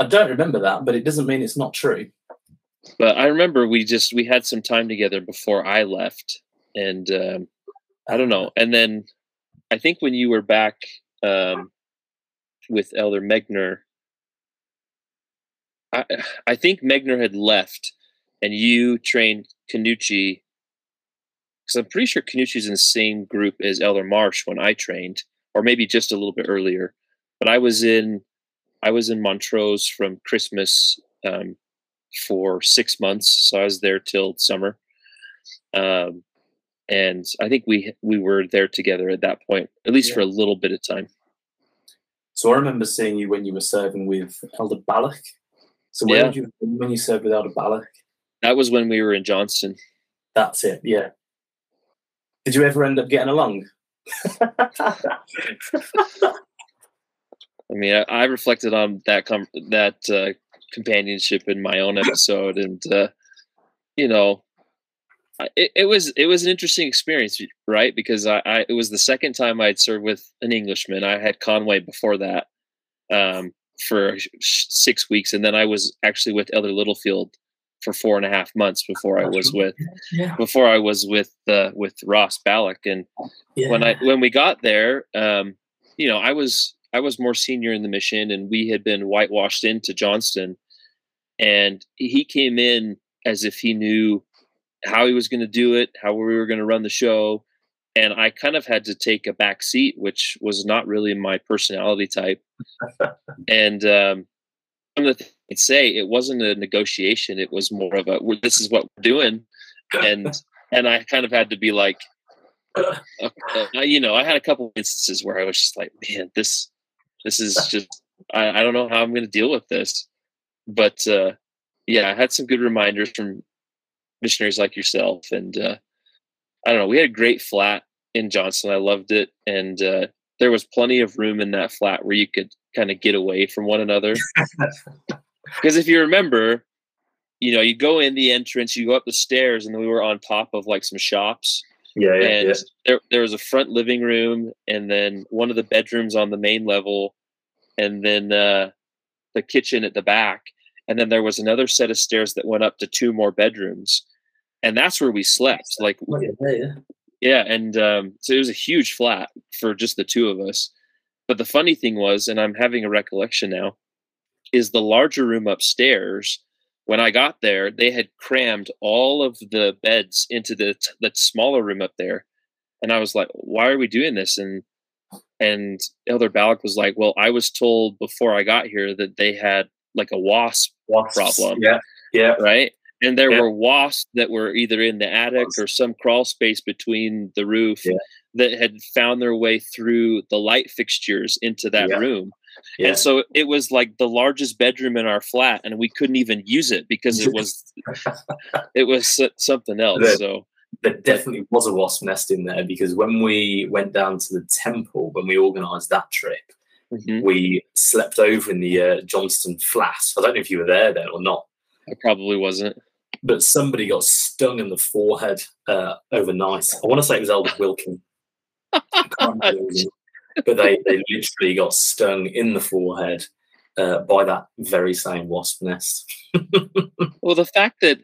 Speaker 2: I don't remember that, but it doesn't mean it's not true.
Speaker 3: But I remember we just we had some time together before I left, and um, I don't know. And then I think when you were back um, with Elder Megna, I I think Megna had left, and you trained Canucci. Because I'm pretty sure Canucci's in the same group as Elder Marsh when I trained, or maybe just a little bit earlier. But I was in I was in Montrose from Christmas um, for six months, so I was there till summer. Um, and I think we we were there together at that point, at least for a little bit of time.
Speaker 2: So I remember seeing you when you were serving with Elder Balak. So where
Speaker 3: Yeah.
Speaker 2: did you when you served with Elder Balak?
Speaker 3: That was when we were in Johnstone.
Speaker 2: That's it. Yeah. Did you ever end up getting along? [laughs]
Speaker 3: I mean, I, I reflected on that com- that uh, companionship in my own episode, and uh, you know, it, it was it was an interesting experience, right? Because I, I it was the second time I'd served with an Englishman. I had Conway before that um, for sh- six weeks, and then I was actually with Elder Littlefield for four and a half months before I was with
Speaker 2: yeah.
Speaker 3: before I was with uh, with Ross Ballack, and
Speaker 2: yeah.
Speaker 3: when I when we got there, um, you know, I was I was more senior in the mission, and we had been whitewashed into Johnstone, and he came in as if he knew how he was going to do it, how we were going to run the show, and I kind of had to take a back seat, which was not really my personality type. [laughs] and um, I'm going to say it wasn't a negotiation; it was more of a "We're- "this is what we're doing," and [laughs] and I kind of had to be like, uh, uh, you know, I had a couple instances where I was just like, man, this, this is [laughs] just, I, I don't know how I'm going to deal with this. But uh, yeah, I had some good reminders from missionaries like yourself, and uh, I don't know, we had a great flat in Johnstone. I loved it, and uh, there was plenty of room in that flat where you could kind of get away from one another. [laughs] Because if you remember, you know, you go in the entrance, you go up the stairs, and we were on top of like some shops
Speaker 2: yeah, yeah,
Speaker 3: and
Speaker 2: yeah.
Speaker 3: there there was a front living room and then one of the bedrooms on the main level and then uh, the kitchen at the back and then there was another set of stairs that went up to two more bedrooms and that's where we slept like
Speaker 2: yeah,
Speaker 3: and um, so it was a huge flat for just the two of us but the funny thing was and i'm having a recollection now is the larger room upstairs when i got there they had crammed all of the beds into the the smaller room up there and i was like why are we doing this and and elder Ballack was like well i was told before i got here that they had like a wasp
Speaker 2: Wasps.
Speaker 3: Problem.
Speaker 2: Yeah, yeah.
Speaker 3: right? And there
Speaker 2: Yeah.
Speaker 3: were wasps that were either in the attic or some crawl space between the roof
Speaker 2: Yeah.
Speaker 3: that had found their way through the light fixtures into that
Speaker 2: Yeah.
Speaker 3: room. And so it was like the largest bedroom in our flat, and we couldn't even use it because it was [laughs] it was something else.
Speaker 2: The-
Speaker 3: So
Speaker 2: there definitely was a wasp nest in there because when we went down to the temple, when we organised that trip,
Speaker 3: mhm,
Speaker 2: we slept over in the uh, Johnstone flat. I don't know if you were there then or not,
Speaker 3: I probably wasn't.
Speaker 2: but somebody got stung in the forehead uh, overnight. I want to say it was Elder [laughs] Wilkin. I can't [laughs] remember who it was. but they, they literally got stung in the forehead uh, by that very same wasp nest. [laughs]
Speaker 3: Well, the fact that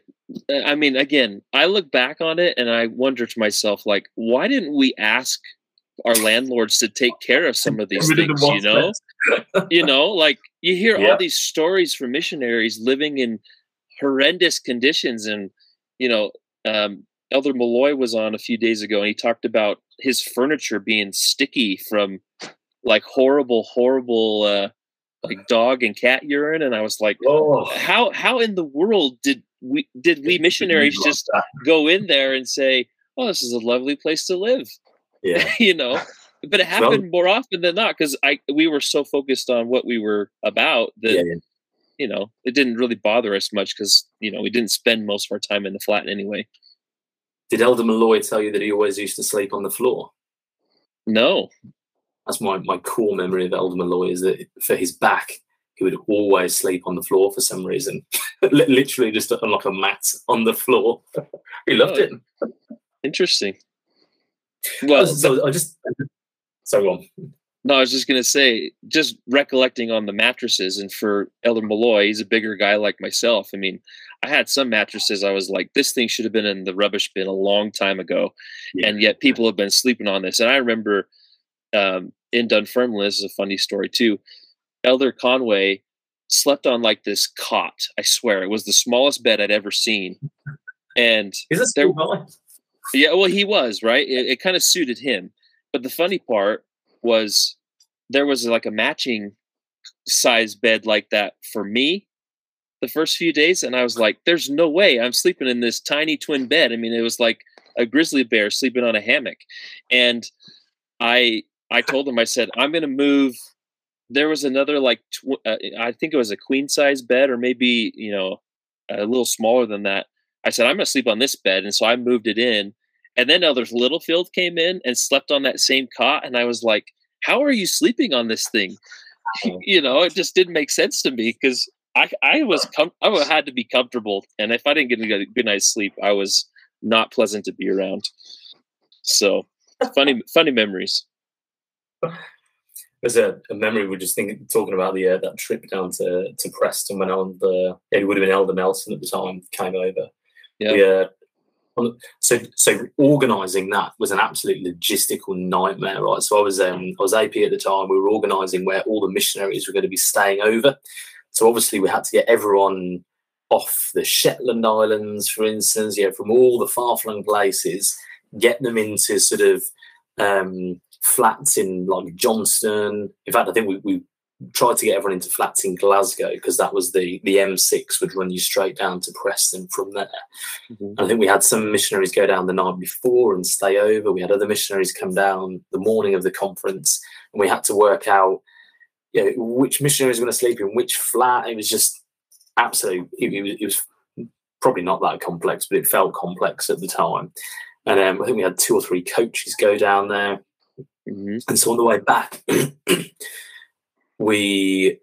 Speaker 3: uh, I mean, again, I look back on it and I wonder to myself, like, why didn't we ask our landlords to take care of some of these things. You know, you know, like you hear yeah. all these stories from missionaries living in horrendous conditions, and you know, um, Elder Malloy was on a few days ago, and he talked about his furniture being sticky from like horrible, horrible, uh, like dog and cat urine. And I was like, oh. how how in the world did we did we missionaries just go in there and say, oh, this is a lovely place to live?
Speaker 2: Yeah, [laughs]
Speaker 3: you know. But it happened well, more often than not because I we were so focused on what we were about that yeah, yeah. You know it didn't really bother us much because you know we didn't spend most of our time in the flat anyway.
Speaker 2: Did Elder Malloy tell you that he always used to sleep on the floor?
Speaker 3: No.
Speaker 2: That's my, my core memory of Elder Malloy is that for his back, he would always sleep on the floor for some reason. [laughs] Literally just on like a mat on the floor. [laughs] he loved oh, it.
Speaker 3: Interesting.
Speaker 2: Well, so I just so on.
Speaker 3: No, I was just gonna say, just recollecting on the mattresses, and for Elder Malloy, he's a bigger guy like myself. I mean, I had some mattresses I was like, this thing should have been in the rubbish bin a long time ago, yeah. and yet people have been sleeping on this. And I remember um, in Dunfermline, this is a funny story too. Elder Conway slept on like this cot. I swear, it was the smallest bed I'd ever seen. And
Speaker 2: is this there,
Speaker 3: yeah, well, he was right. It, it kind of suited him. But the funny part was there was like a matching size bed like that for me the first few days and i was like there's no way i'm sleeping in this tiny twin bed. I mean it was like a grizzly bear sleeping on a hammock and i i [laughs] told him i said i'm going to move there was another like tw- uh, i think it was a queen size bed or maybe you know a little smaller than that i said i'm going to sleep on this bed and so i moved it in and then Elder Littlefield came in and slept on that same cot. And I was like, how are you sleeping on this thing? [laughs] you know, it just didn't make sense to me because I, I was com- I had to be comfortable. And if I didn't get a good night's sleep, I was not pleasant to be around. So funny, [laughs] funny memories.
Speaker 2: There's a, a, memory we're just thinking, talking about the uh, that trip down to, to Preston when on the it would have been Elder Nelson at the time came over. Yeah. We, uh, so so organising that was an absolute logistical nightmare, right? So I was um, I was AP at the time. We were organising where all the missionaries were going to be staying over. So obviously we had to get everyone off the Shetland Islands, for instance, you know, from all the far flung places, get them into sort of um, flats in like Johnstone. In fact, I think we, we tried to get everyone into flats in Glasgow because that was the the M6 would run you straight down to Preston from there. Mm-hmm. I think we had some missionaries go down the night before and stay over. We had other missionaries come down the morning of the conference, and we had to work out you know, which missionaries were going to sleep in which flat. It was just absolute. It, it, was, it, was, probably not that complex, but it felt complex at the time. And um, I think we had two or three coaches go down there. Mm-hmm. And so on the way back, [clears throat] we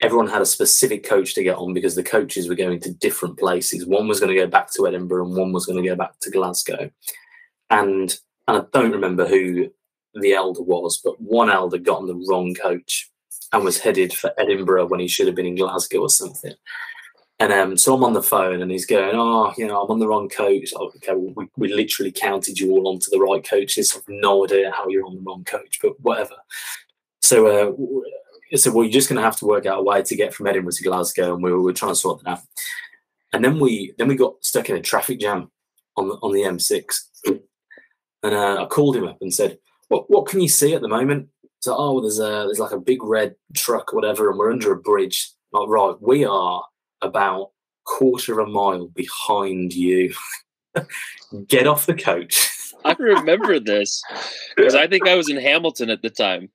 Speaker 2: everyone had a specific coach to get on because the coaches were going to different places. One was going to go back to Edinburgh and one was going to go back to Glasgow. And and I don't remember who the elder was, but one elder got on the wrong coach and was headed for Edinburgh when he should have been in Glasgow or something. And um, so I'm on the phone and he's going, Oh, you know, I'm on the wrong coach. Oh, okay, we, we literally counted you all onto the right coaches. I've no idea how you're on the wrong coach, but whatever. So uh, well, you're just going to have to work out a way to get from Edinburgh to Glasgow, and we were, we were trying to sort that out. And then we then we got stuck in a traffic jam on the on the M6, and uh, I called him up and said, "What what can you see at the moment?" So, oh, well, there's a there's like a big red truck, whatever, and we're under a bridge. Like, right, we are about quarter of a mile behind you. [laughs] Get off the coach.
Speaker 3: I remember this because I think I was in Hamilton at the time.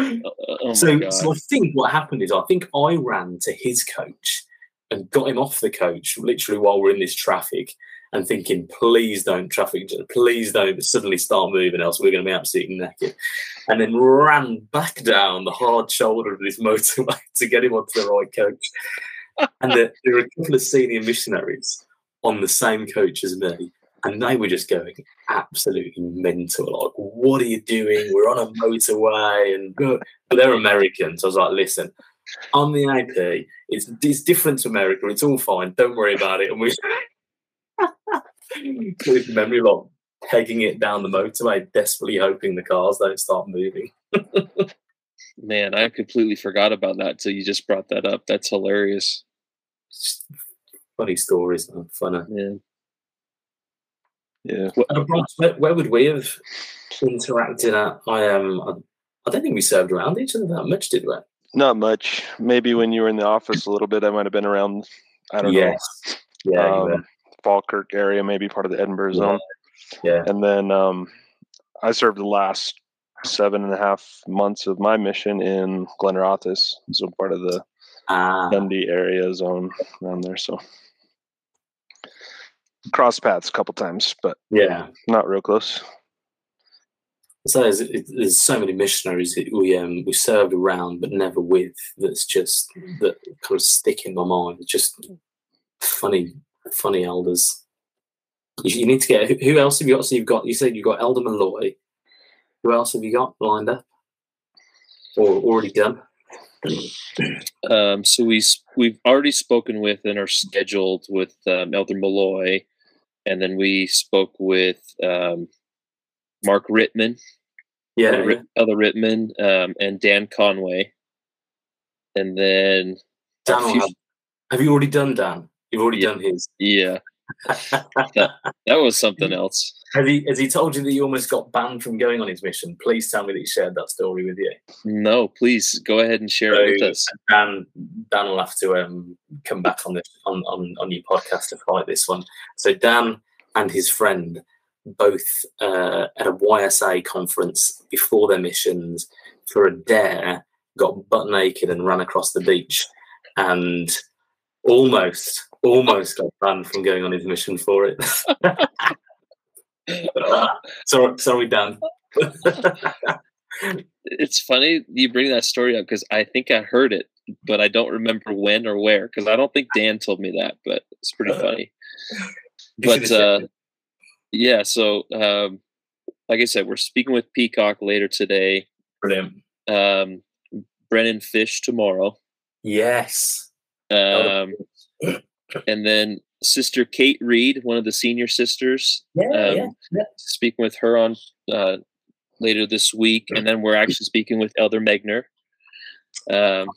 Speaker 3: [laughs]
Speaker 2: Oh, so, so I think what happened is I think I ran to his coach and got him off the coach literally while we're in this traffic and thinking, please don't traffic, please don't suddenly start moving, else we're going to be absolutely naked. And then ran back down the hard shoulder of this [laughs] motorway to get him onto the right coach. and there, there were a couple of senior missionaries on the same coach as me and they were just going absolutely mental. Like, what are you doing? We're on a motorway, and [laughs] but they're Americans. So I was like, listen, I'm the AP. It's it's different to America. It's all fine. Don't worry about it. And we, [laughs] memory long, pegging it down the motorway, desperately hoping the cars don't start moving. [laughs]
Speaker 3: Man, I completely forgot about that till you just brought that up. That's hilarious.
Speaker 2: Funny stories, man. Funny.
Speaker 3: Yeah.
Speaker 1: Yeah.
Speaker 2: Where, would we have interacted at? I um, I, don't think we served around each other that much, did we?
Speaker 1: Not much. Maybe when you were in the office a little bit, I might have been around. I don't
Speaker 2: Yes. Yeah,
Speaker 1: know.
Speaker 2: were.
Speaker 1: Um, Falkirk area, maybe part of the Edinburgh
Speaker 2: Yeah.
Speaker 1: zone.
Speaker 2: yeah.
Speaker 1: And then um, I served the last seven and a half months of my mission in Glenrothes, so part of the
Speaker 2: Ah,
Speaker 1: Dundee area zone around there. So cross paths a couple times, but
Speaker 2: yeah.
Speaker 1: not real close.
Speaker 2: So there's, there's so many missionaries that we um we served around but never with. That's just that kind of stick in my mind. It's just funny, funny elders. You, you need to get who, who else have you got? So you've got you said you've got Elder Malloy. Who else have you got lined up or already done?
Speaker 3: Um, so we s- we've already spoken with and are scheduled with um, Elder Malloy, and then we spoke with um, Mark Rittman,
Speaker 2: Yeah,
Speaker 3: Rit- Elder Rittman, um, and Dan Conway, and then
Speaker 2: Dan.
Speaker 3: few-
Speaker 2: have, have you already done Dan? You've already
Speaker 3: Yeah.
Speaker 2: done his.
Speaker 3: yeah, [laughs] that was something else.
Speaker 2: Has he has he told you that you almost got banned from going on his mission? Please tell me that he shared that story with you.
Speaker 3: No, please go ahead and share it with us.
Speaker 2: Dan Dan will have to um, come back on this on, on on your podcast to fight this one. So Dan and his friend both uh, at a YSA conference before their missions for a dare got butt naked and ran across the beach and almost almost got banned from going on his mission for it. [laughs] sorry, sorry, Dan.
Speaker 3: It's funny you bring that story up because I think I heard it, but I don't remember when or where because I don't think Dan told me that, but it's pretty funny. But uh, yeah, so um, like I said, we're speaking with Peacock later today.
Speaker 2: brilliant.
Speaker 3: Um, Brennan Fish tomorrow,
Speaker 2: Yes.
Speaker 3: um, [laughs] and then Sister Kate Reed, one of the senior sisters.
Speaker 2: Yeah,
Speaker 3: Um,
Speaker 2: yeah, yeah.
Speaker 3: Speaking with her on uh, later this week, and then we're actually speaking with Elder Megna. Um,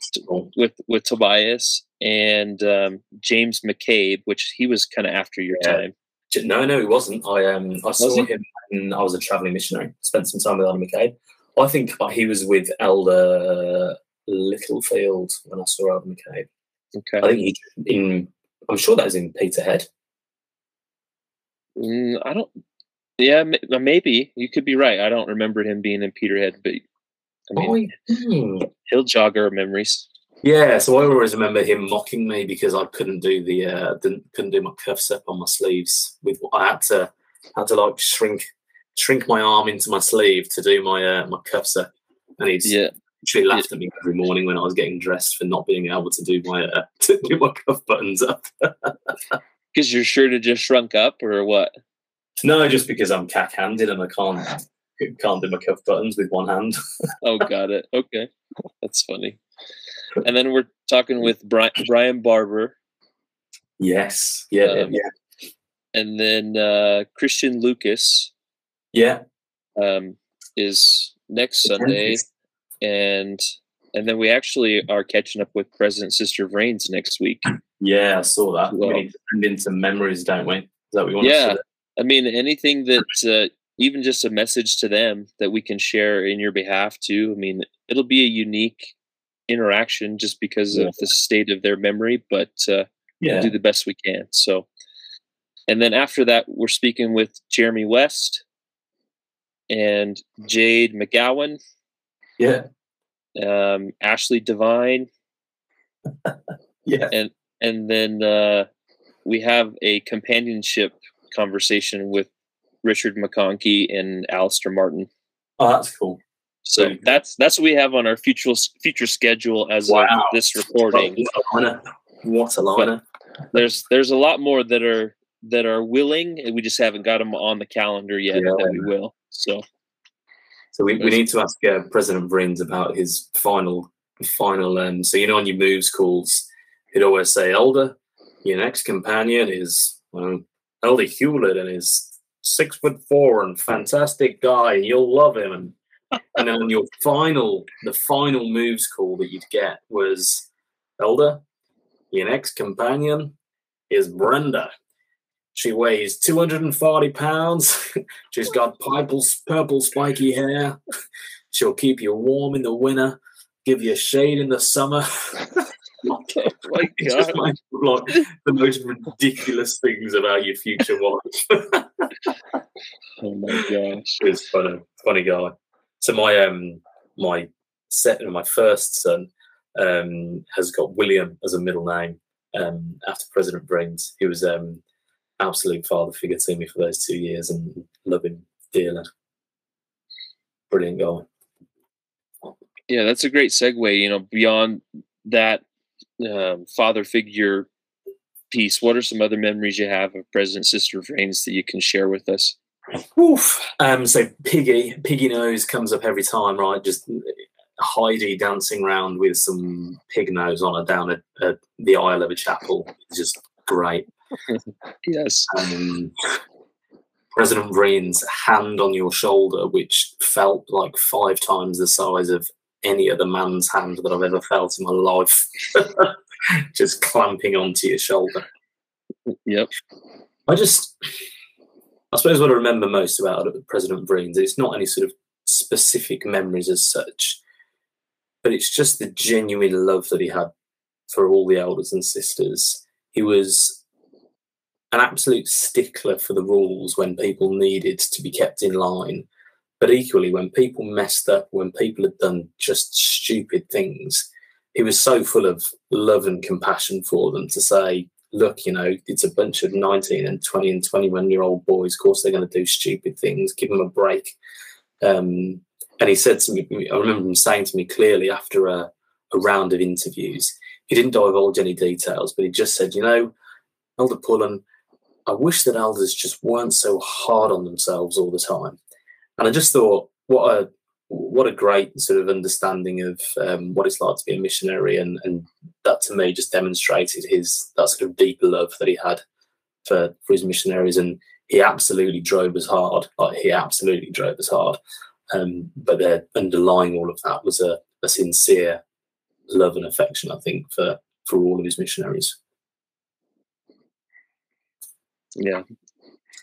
Speaker 3: with with Tobias and um, James McCabe, which he was kind of after your
Speaker 2: Yeah.
Speaker 3: time.
Speaker 2: No, no, he wasn't. I um, I saw
Speaker 3: he?
Speaker 2: him when I was a travelling missionary. Spent some time with Elder McCabe. I think he was with Elder Littlefield when I saw Elder McCabe.
Speaker 3: Okay.
Speaker 2: I think he in. I'm sure that was in Peterhead.
Speaker 3: Mm, I don't. Yeah, maybe you could be right. I don't remember him being in Peterhead, but I mean,
Speaker 2: hmm.
Speaker 3: he'll jog our memories.
Speaker 2: Yeah, so I always remember him mocking me because I couldn't do the uh, didn't couldn't do my cuffs up on my sleeves. With I had to had to like shrink shrink my arm into my sleeve to do my uh, my cuffs up, and he'd
Speaker 3: Yeah,
Speaker 2: literally laughed at me every morning when I was getting dressed for not being able to do my uh, [laughs] to do my cuff buttons up. [laughs]
Speaker 3: because your shirt had just shrunk up, or what?
Speaker 2: no, just because I'm cack-handed and I can't can't do my cuff buttons with one hand. [laughs]
Speaker 3: Oh, got it. Okay, that's funny. And then we're talking with Brian, Brian Barber,
Speaker 2: Yes, yeah,
Speaker 3: Um,
Speaker 2: yeah,
Speaker 3: and then uh, Christian Lucas
Speaker 2: yeah.
Speaker 3: um, is next Sunday. And and then we actually are catching up with President Sister Vrains next week.
Speaker 2: Yeah, I saw that.
Speaker 3: Well-
Speaker 2: we need to send in some memories, don't we? Is that what we want
Speaker 3: Yeah.
Speaker 2: to say?
Speaker 3: I mean, anything that uh, even just a message to them that we can share in your behalf too. I mean, it'll be a unique interaction just because
Speaker 2: Yeah.
Speaker 3: of the state of their memory, but uh,
Speaker 2: Yeah.
Speaker 3: we'll do the best we can. So, and then after that, we're speaking with Jeremy West and Jade McGowan,
Speaker 2: Yeah.
Speaker 3: um, Ashley Devine, [laughs]
Speaker 2: Yeah.
Speaker 3: and and then uh, we have a companionship conversation with Richard McConkey and Alistair Martin.
Speaker 2: Oh, that's cool.
Speaker 3: So that's that's what we have on our future future schedule as
Speaker 2: Wow.
Speaker 3: of this recording.
Speaker 2: What a liner. What a liner.
Speaker 3: There's there's a lot more that are that are willing, and we just haven't got them on the calendar yet.
Speaker 2: Yeah.
Speaker 3: That we will. So
Speaker 2: So we, we need to ask uh, President Vrins about his final final um so you know on your moves calls he'd always say Elder, your next companion is well Elder Hewlett and he's six foot four and fantastic guy. You'll love him. And [laughs] and then your final, the final moves call that you'd get was Elder, your next companion is Brenda. She weighs 240 pounds. [laughs] She's got purple, purple spiky hair. [laughs] She'll keep you warm in the winter, give you shade in the summer. [laughs] It's just like, like the most ridiculous things about your future wife.
Speaker 3: Oh my gosh.
Speaker 2: It's funny, funny guy. So my um my second, my first son, um, has got William as a middle name. Um, after President Brains, he was um absolute father figure to me for those two years, and love him dearly. Brilliant guy.
Speaker 3: Yeah, that's a great segue. You know, beyond that um, father figure piece, what are some other memories you have of President Sister of Reigns that you can share with us?
Speaker 2: Oof. Um, so Piggy, Piggy nose comes up every time, right? Just Heidi dancing around with some pig nose on her down at, at the aisle of a chapel. It's just great. [laughs]
Speaker 3: Yes.
Speaker 2: um, President Reen's hand on your shoulder, which felt like five times the size of any other man's hand that I've ever felt in my life, [laughs] just clamping onto your shoulder.
Speaker 3: Yep.
Speaker 2: I just, I suppose what I remember most about President Breen's, it's not any sort of specific memories as such, but it's just the genuine love that he had for all the elders and sisters. He was an absolute stickler for the rules when people needed to be kept in line. But equally, when people messed up, when people had done just stupid things, he was so full of love and compassion for them to say, look, you know, it's a bunch of 19 and 20 and 21 year old boys. Of course, they're going to do stupid things. Give them a break. Um, and he said to me, I remember him saying to me clearly after a, a round of interviews, he didn't divulge any details, but he just said, you know, Elder Pullen, I wish that elders just weren't so hard on themselves all the time. And I just thought, what a what a great sort of understanding of um, what it's like to be a missionary, and and that to me just demonstrated his that sort of deep love that he had for for his missionaries, and he absolutely drove us hard. Like he absolutely drove us hard. Um, but there underlying all of that was a, a sincere love and affection, I think, for for all of his missionaries.
Speaker 3: Yeah.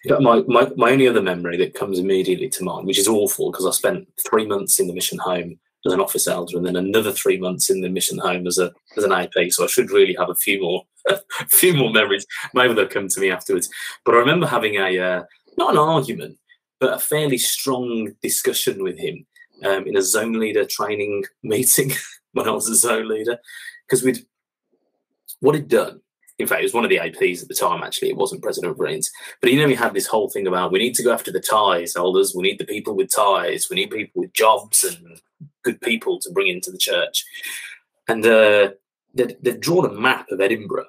Speaker 2: But my, my, my only other memory that comes immediately to mind, which is awful because I spent three months in the mission home as an office elder and then another three months in the mission home as a as an AP. So I should really have a few more a [laughs] few more memories. Maybe they'll come to me afterwards. But I remember having a uh, not an argument, but a fairly strong discussion with him um, in a zone leader training [laughs] meeting when I was a zone leader because we'd what he'd done in fact, it was one of the APs at the time, actually. It wasn't President Brains. But know, we had this whole thing about we need to go after the ties, holders. We need the people with ties. We need people with jobs and good people to bring into the church. And uh, they'd, they'd drawn a map of Edinburgh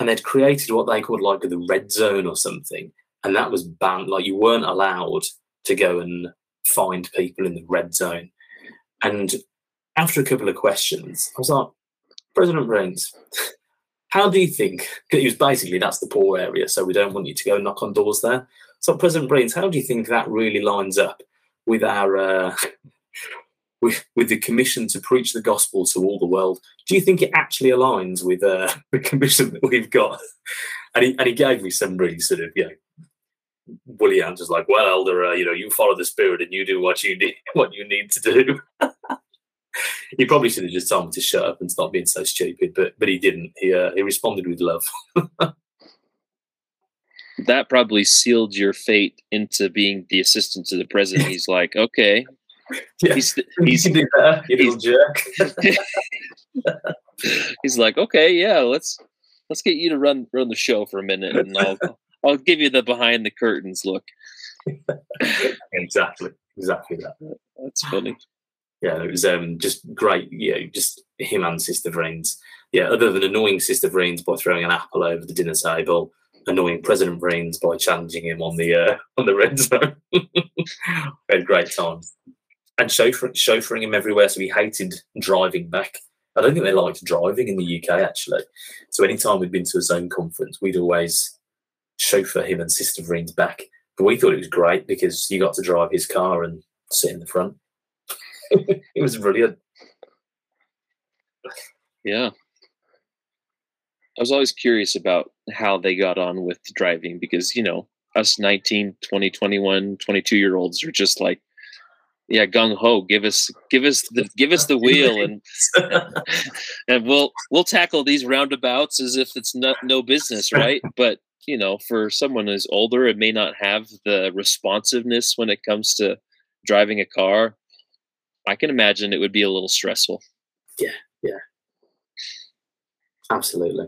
Speaker 2: and they'd created what they called like the red zone or something. And that was banned. Like you weren't allowed to go and find people in the red zone. And after a couple of questions, I was like, President Brains, how do you think? It was basically that's the poor area, so we don't want you to go knock on doors there. So, President Brains, how do you think that really lines up with our uh, [laughs] with with the commission to preach the gospel to all the world? Do you think it actually aligns with uh, [laughs] the commission that we've got? And he and he gave me some really sort of you know woolly answers like, "Well, Elder, uh, you know, you follow the spirit and you do what you need [laughs] what you need to do." He probably should have just told me to shut up and stop being so stupid, but but he didn't. He uh, he responded with love. [laughs]
Speaker 3: That probably sealed your fate into being the assistant to the president. He's like, okay,
Speaker 2: yeah,
Speaker 3: he's
Speaker 2: he's
Speaker 3: he's
Speaker 2: do better, you little jerk. [laughs]
Speaker 3: he's like, okay, yeah, let's let's get you to run run the show for a minute, and I'll [laughs] I'll give you the behind the curtains look.
Speaker 2: exactly, exactly that.
Speaker 3: That's funny.
Speaker 2: Yeah, it was um just great. Yeah, just him and Sister Vrains. Yeah, other than annoying Sister Vrains by throwing an apple over the dinner table, annoying President Vrains by challenging him on the uh, on the red zone. [laughs] had great times. And chauffeuring, chauffeuring him everywhere, so he hated driving back. I don't think they liked driving in the UK actually. So anytime we'd been to a zone conference, we'd always chauffeur him and Sister Vrains back But we thought it was great because you got to drive his car and sit in the front. [laughs] it was brilliant.
Speaker 3: Yeah. I was always curious about how they got on with driving because, you know, us 19, 20, 21, 22 year olds are just like, yeah, gung ho, give us give us the give us the [laughs] wheel and [laughs] and we'll we'll tackle these roundabouts as if it's not no business, right? But you know, for someone who's older it may not have the responsiveness when it comes to driving a car, I can imagine it would be a little stressful.
Speaker 2: Yeah, yeah. Absolutely.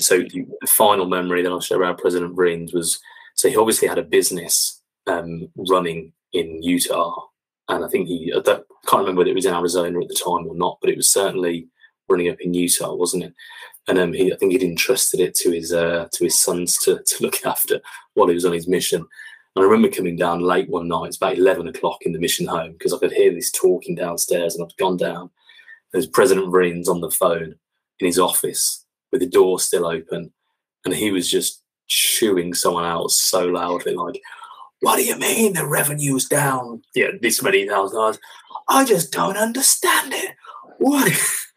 Speaker 2: So the final memory that I'll share about President Vreens was so he obviously had a business um, running in Utah, and I think he I can't remember whether it was in Arizona at the time or not, but it was certainly running up in Utah, wasn't it? And um, he, I think he'd entrusted it to his uh, to his sons to, to look [laughs] after while he was on his mission. And I remember coming down late one night, it's about eleven o'clock in the mission home because I could hear this talking downstairs, and I'd gone down. There's President Vreens on the phone in his office with the door still open, and he was just chewing someone out so loudly, like, "What do you mean the revenue's down? Yeah, this many thousand dollars. I just don't understand it. What?" [laughs]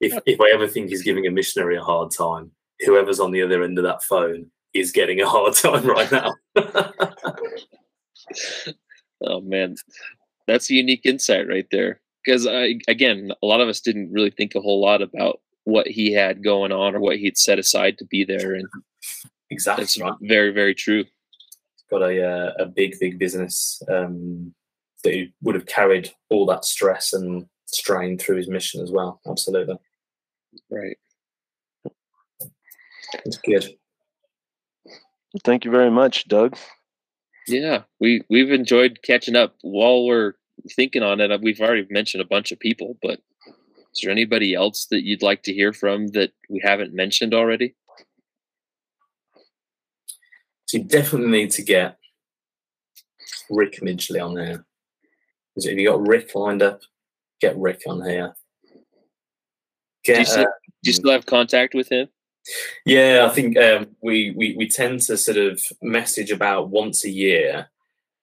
Speaker 2: if if I ever think he's giving a missionary a hard time, whoever's on the other end of that phone is getting a hard time right now. [laughs]
Speaker 3: oh man, that's a unique insight right there. Because I, again, a lot of us didn't really think a whole lot about what he had going on or what he'd set aside to be there, and
Speaker 2: exactly,
Speaker 3: that's right. very, very true.
Speaker 2: Got a uh, a big, big business um, that he would have carried all that stress and strain through his mission as well. Absolutely.
Speaker 3: Right.
Speaker 2: It's good.
Speaker 1: Thank you very much, Doug.
Speaker 3: Yeah, we we've enjoyed catching up while we're thinking on it. We've already mentioned a bunch of people, but is there anybody else that you'd like to hear from that we haven't mentioned already?
Speaker 2: So you definitely need to get Rick Midgley on there. Have you got Rick lined up? Get Rick on here.
Speaker 3: Get, do, you still, uh, do you still have contact with him?
Speaker 2: Yeah, I think um, we, we we tend to sort of message about once a year,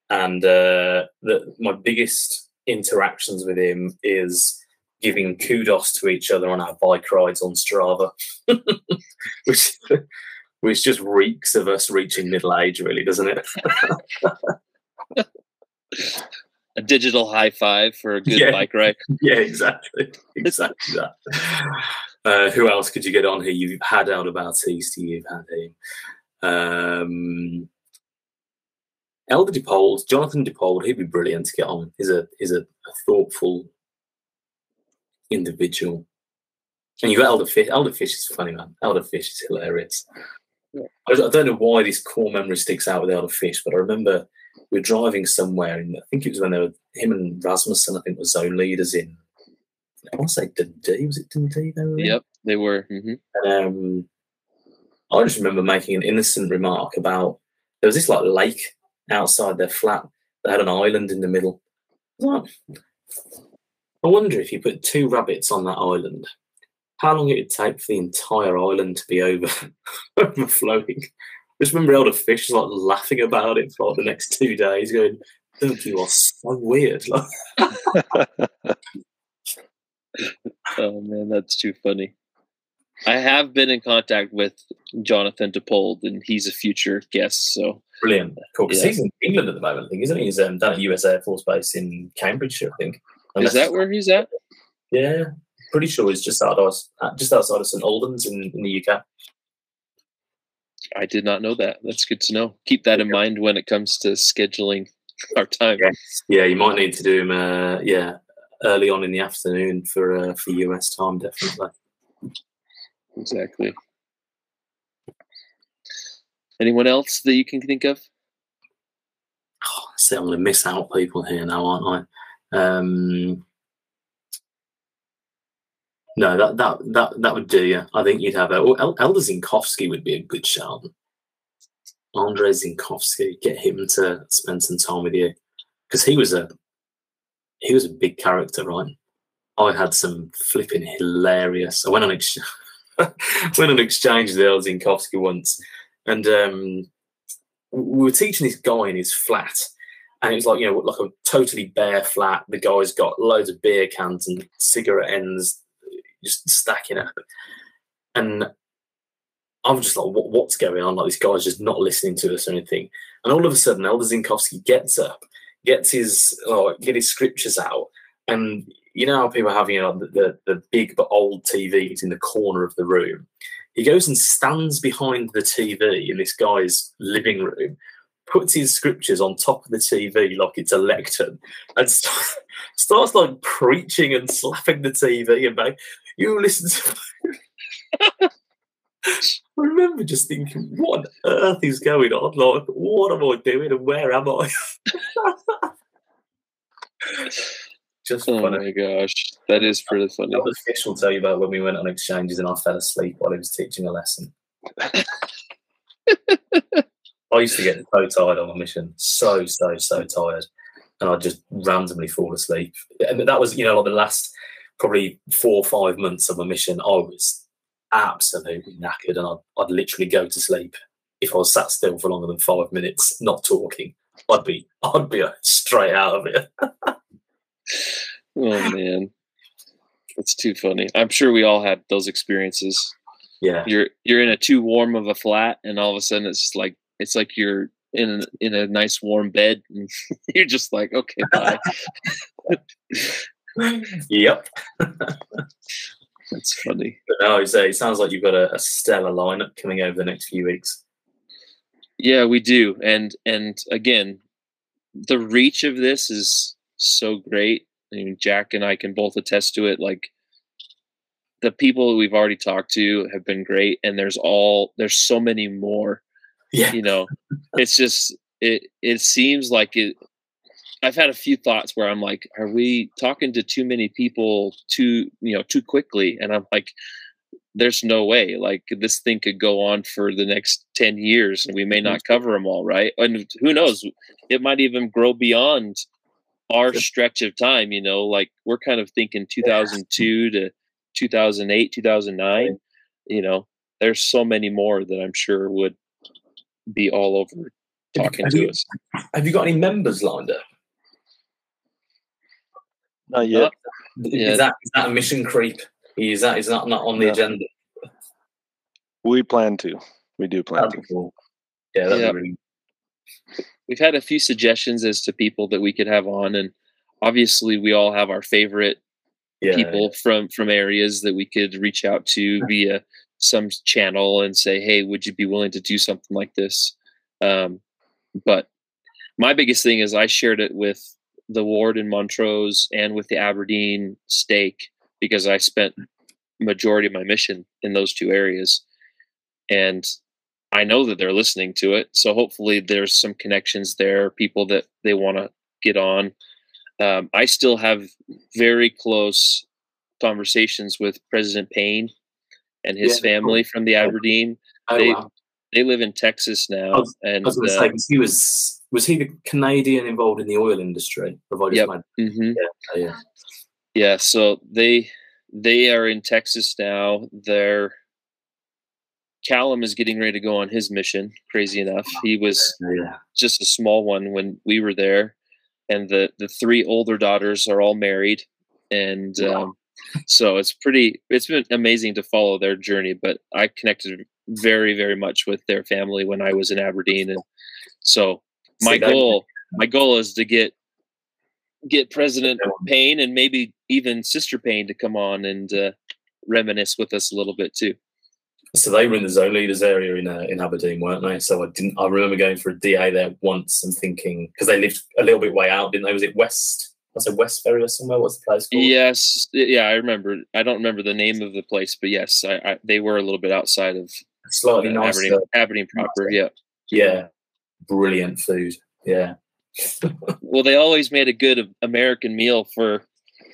Speaker 2: and uh, the, my biggest interactions with him is giving kudos to each other on our bike rides on Strava, [laughs] which which just reeks of us reaching middle age, really, doesn't it? [laughs]
Speaker 3: a digital high five for a good yeah. bike ride. [laughs]
Speaker 2: Yeah, exactly, exactly that. Uh, who else could you get on here? You've had out about East, you've had him. Um, Elder DePold, Jonathan DePold, he'd be brilliant to get on. He's a he's a, a thoughtful individual. And you got Elder Fish. Elder Fish is funny, man. Elder Fish is hilarious. Yeah. I, I, don't know why this core memory sticks out with Elder Fish, but I remember we were driving somewhere, and I think it was when they were him and Rasmussen. I think were zone leaders in. I want to say Dundee. Was it Dundee? They were
Speaker 3: yep, they were. Mm-hmm.
Speaker 2: Um, I just remember making an innocent remark about there was this like lake outside their flat that had an island in the middle. I wonder if you put two rabbits on that island, how long it would take for the entire island to be over [laughs] overflowing. I Just remember Elder Fish was like laughing about it for like the next two days, going, "Don't you are so weird." [laughs] [laughs]
Speaker 3: oh man, that's too funny. I have been in contact with Jonathan DePold, and he's a future guest. So
Speaker 2: brilliant, cool. Because yeah. he's in England at the moment, I think, isn't he? He's um, down at US Air Force Base in Cambridgeshire, I think.
Speaker 3: Unless, Is that where he's at?
Speaker 2: Yeah, pretty sure he's just out of uh, just outside of St Albans in, in the UK.
Speaker 3: I did not know that. That's good to know. Keep that in mind when it comes to scheduling our time.
Speaker 2: Yeah, you might need to do him. Uh, yeah, early on in the afternoon for uh, for US time, definitely.
Speaker 3: Exactly. Anyone else that you can think of?
Speaker 2: Oh, see, I'm going to miss out people here now, aren't I? Um, no, that that that that would do. Yeah, I think you'd have a. Well, El- Elder Zinkowski would be a good shout. Andre Zinkowski, get him to spend some time with you because he was a he was a big character, right? I had some flipping hilarious. I went on ex- [laughs] went on exchange with El Zinkowski once, and um, we were teaching this guy in his flat, and it was like you know like a totally bare flat. The guy's got loads of beer cans and cigarette ends just stacking up, and I'm just like, what, what's going on? Like this guy's just not listening to us or anything. And all of a sudden, Elder Zinkowski gets up, gets his oh, get his scriptures out, and you know how people have you know the, the, the big but old TVs in the corner of the room. He goes and stands behind the TV in this guy's living room, puts his scriptures on top of the TV like it's a lectern, and st- [laughs] starts like preaching and slapping the TV and like, you listen to. [laughs] I remember just thinking, what on earth is going on? Like, what am I doing and where am I? [laughs] just
Speaker 3: Oh
Speaker 2: funny.
Speaker 3: my gosh, that is pretty funny.
Speaker 2: Fish will tell you about when we went on exchanges and I fell asleep while he was teaching a lesson. [laughs] I used to get so tired on a mission, so so so tired, and I'd just randomly fall asleep. And that was, you know, like the last probably four or five months of my mission. I was absolutely knackered, and I'd, I'd literally go to sleep if I was sat still for longer than five minutes, not talking. I'd be, I'd be straight out of it. [laughs]
Speaker 3: Oh man, it's too funny. I'm sure we all had those experiences.
Speaker 2: Yeah,
Speaker 3: You're you're in a too warm of a flat, and all of a sudden it's like it's like you're in in a nice warm bed, and [laughs] you're just like, okay, bye. [laughs]
Speaker 2: yep.
Speaker 3: That's funny.
Speaker 2: But no, so uh, it sounds like you've got a, a stellar lineup coming over the next few weeks.
Speaker 3: Yeah, we do, and and again, the reach of this is so great. I mean, Jack and I can both attest to it. Like the people we've already talked to have been great, and there's all there's so many more.
Speaker 2: Yeah.
Speaker 3: You know, it's just it. It seems like it. I've had a few thoughts where I'm like, are we talking to too many people too you know too quickly? And I'm like, there's no way. Like this thing could go on for the next 10 years and we may mm-hmm. not cover them all, right? And who knows? It might even grow beyond our stretch of time, you know, like we're kind of thinking 2002 to 2008, 2009, you know, there's so many more that I'm sure would be all over talking
Speaker 2: have
Speaker 3: to
Speaker 2: you-
Speaker 3: us.
Speaker 2: Have you got any members lined up?
Speaker 1: Not yet.
Speaker 3: Yeah.
Speaker 2: Is that is that a mission creep? Is that is that not on the
Speaker 1: No.
Speaker 2: agenda?
Speaker 1: We plan to. We do plan
Speaker 2: That'd
Speaker 1: to.
Speaker 2: cool. Yeah, that'd
Speaker 3: Yeah.
Speaker 2: be really
Speaker 3: We've had a few suggestions as to people that we could have on and obviously we all have our favorite
Speaker 2: yeah.
Speaker 3: people from from areas that we could reach out to via some channel and say hey would you be willing to do something like this um, but my biggest thing is i shared it with the ward in montrose and with the aberdeen stake because i spent majority of my mission in those two areas. And i know that they're listening to it so hopefully there's some connections there people that they want to get on. Um, i still have very close conversations with president payne and his
Speaker 2: Yeah,
Speaker 3: family from the aberdeen.
Speaker 2: Oh,
Speaker 3: they-
Speaker 2: wow.
Speaker 3: they live in texas now
Speaker 2: was-
Speaker 3: and uh,
Speaker 2: he was was he the Canadian involved in the oil industry?
Speaker 3: Yep. mhm.
Speaker 2: yeah, yeah.
Speaker 3: yeah so they they are in texas now they're callum is getting ready to go on his mission crazy enough he was
Speaker 2: yeah.
Speaker 3: just a small one when we were there and the the three older daughters are all married and
Speaker 2: Wow.
Speaker 3: um, so it's pretty it's been amazing to follow their journey but i connected very very much with their family when i was in aberdeen and so my goal my goal is to get get president payne and maybe even sister payne to come on and uh, reminisce with us a little bit too
Speaker 2: So they were in the zone leaders area in uh, in Aberdeen, weren't they? So I didn't. I remember going for a DA there once and thinking because they lived a little bit way out, didn't they? Was it West? I said Westbury or somewhere. What's the place called?
Speaker 3: yes yeah i remember i don't remember the name of the place but yes I, I they were a little bit outside of
Speaker 2: slightly
Speaker 3: uh,
Speaker 2: nicer.
Speaker 3: aberdeen, aberdeen proper yeah
Speaker 2: Yeah, brilliant food. Yeah,
Speaker 3: well they always made a good american meal for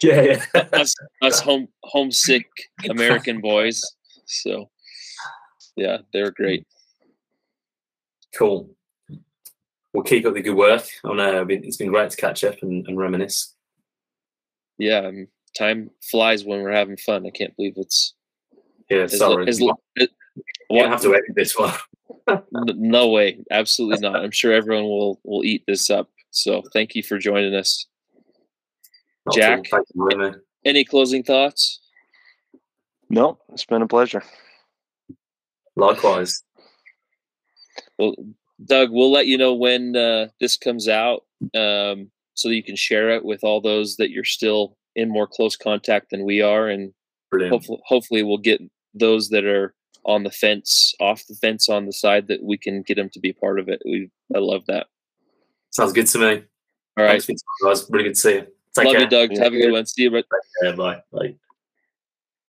Speaker 2: yeah, yeah.
Speaker 3: us us [laughs] home homesick american boys so yeah they were great
Speaker 2: cool. We'll keep up the good work. On uh, it's been great to catch up and, and reminisce.
Speaker 3: yeah um, time flies when we're having fun i can't believe it's
Speaker 2: Yeah,
Speaker 3: as,
Speaker 2: sorry.
Speaker 3: as,
Speaker 2: you
Speaker 3: as,
Speaker 2: won't have to edit this one.
Speaker 3: N- no way, absolutely not. I'm sure everyone will will eat this up. So thank you for joining us.
Speaker 2: Not
Speaker 3: Jack?
Speaker 2: at all. Thank you for having me.
Speaker 3: Any closing thoughts?
Speaker 1: No, it's been a pleasure.
Speaker 2: Likewise.
Speaker 3: Well, Doug, we'll let you know when uh, this comes out, um, so that you can share it with all those that you're still in more close contact than we are, and
Speaker 2: Brilliant.
Speaker 3: hopefully, hopefully, we'll get those that are on the fence, off the fence, on the side that we can get them to be part of it. We, I love that.
Speaker 2: Sounds good to me.
Speaker 3: All right,
Speaker 2: Thanks for your time, guys. Really good to see you. Take
Speaker 3: love
Speaker 2: care.
Speaker 3: you, Doug.
Speaker 1: Yeah,
Speaker 3: Have a good
Speaker 1: good.
Speaker 3: one. See you. Bye.
Speaker 2: Bye. Bye.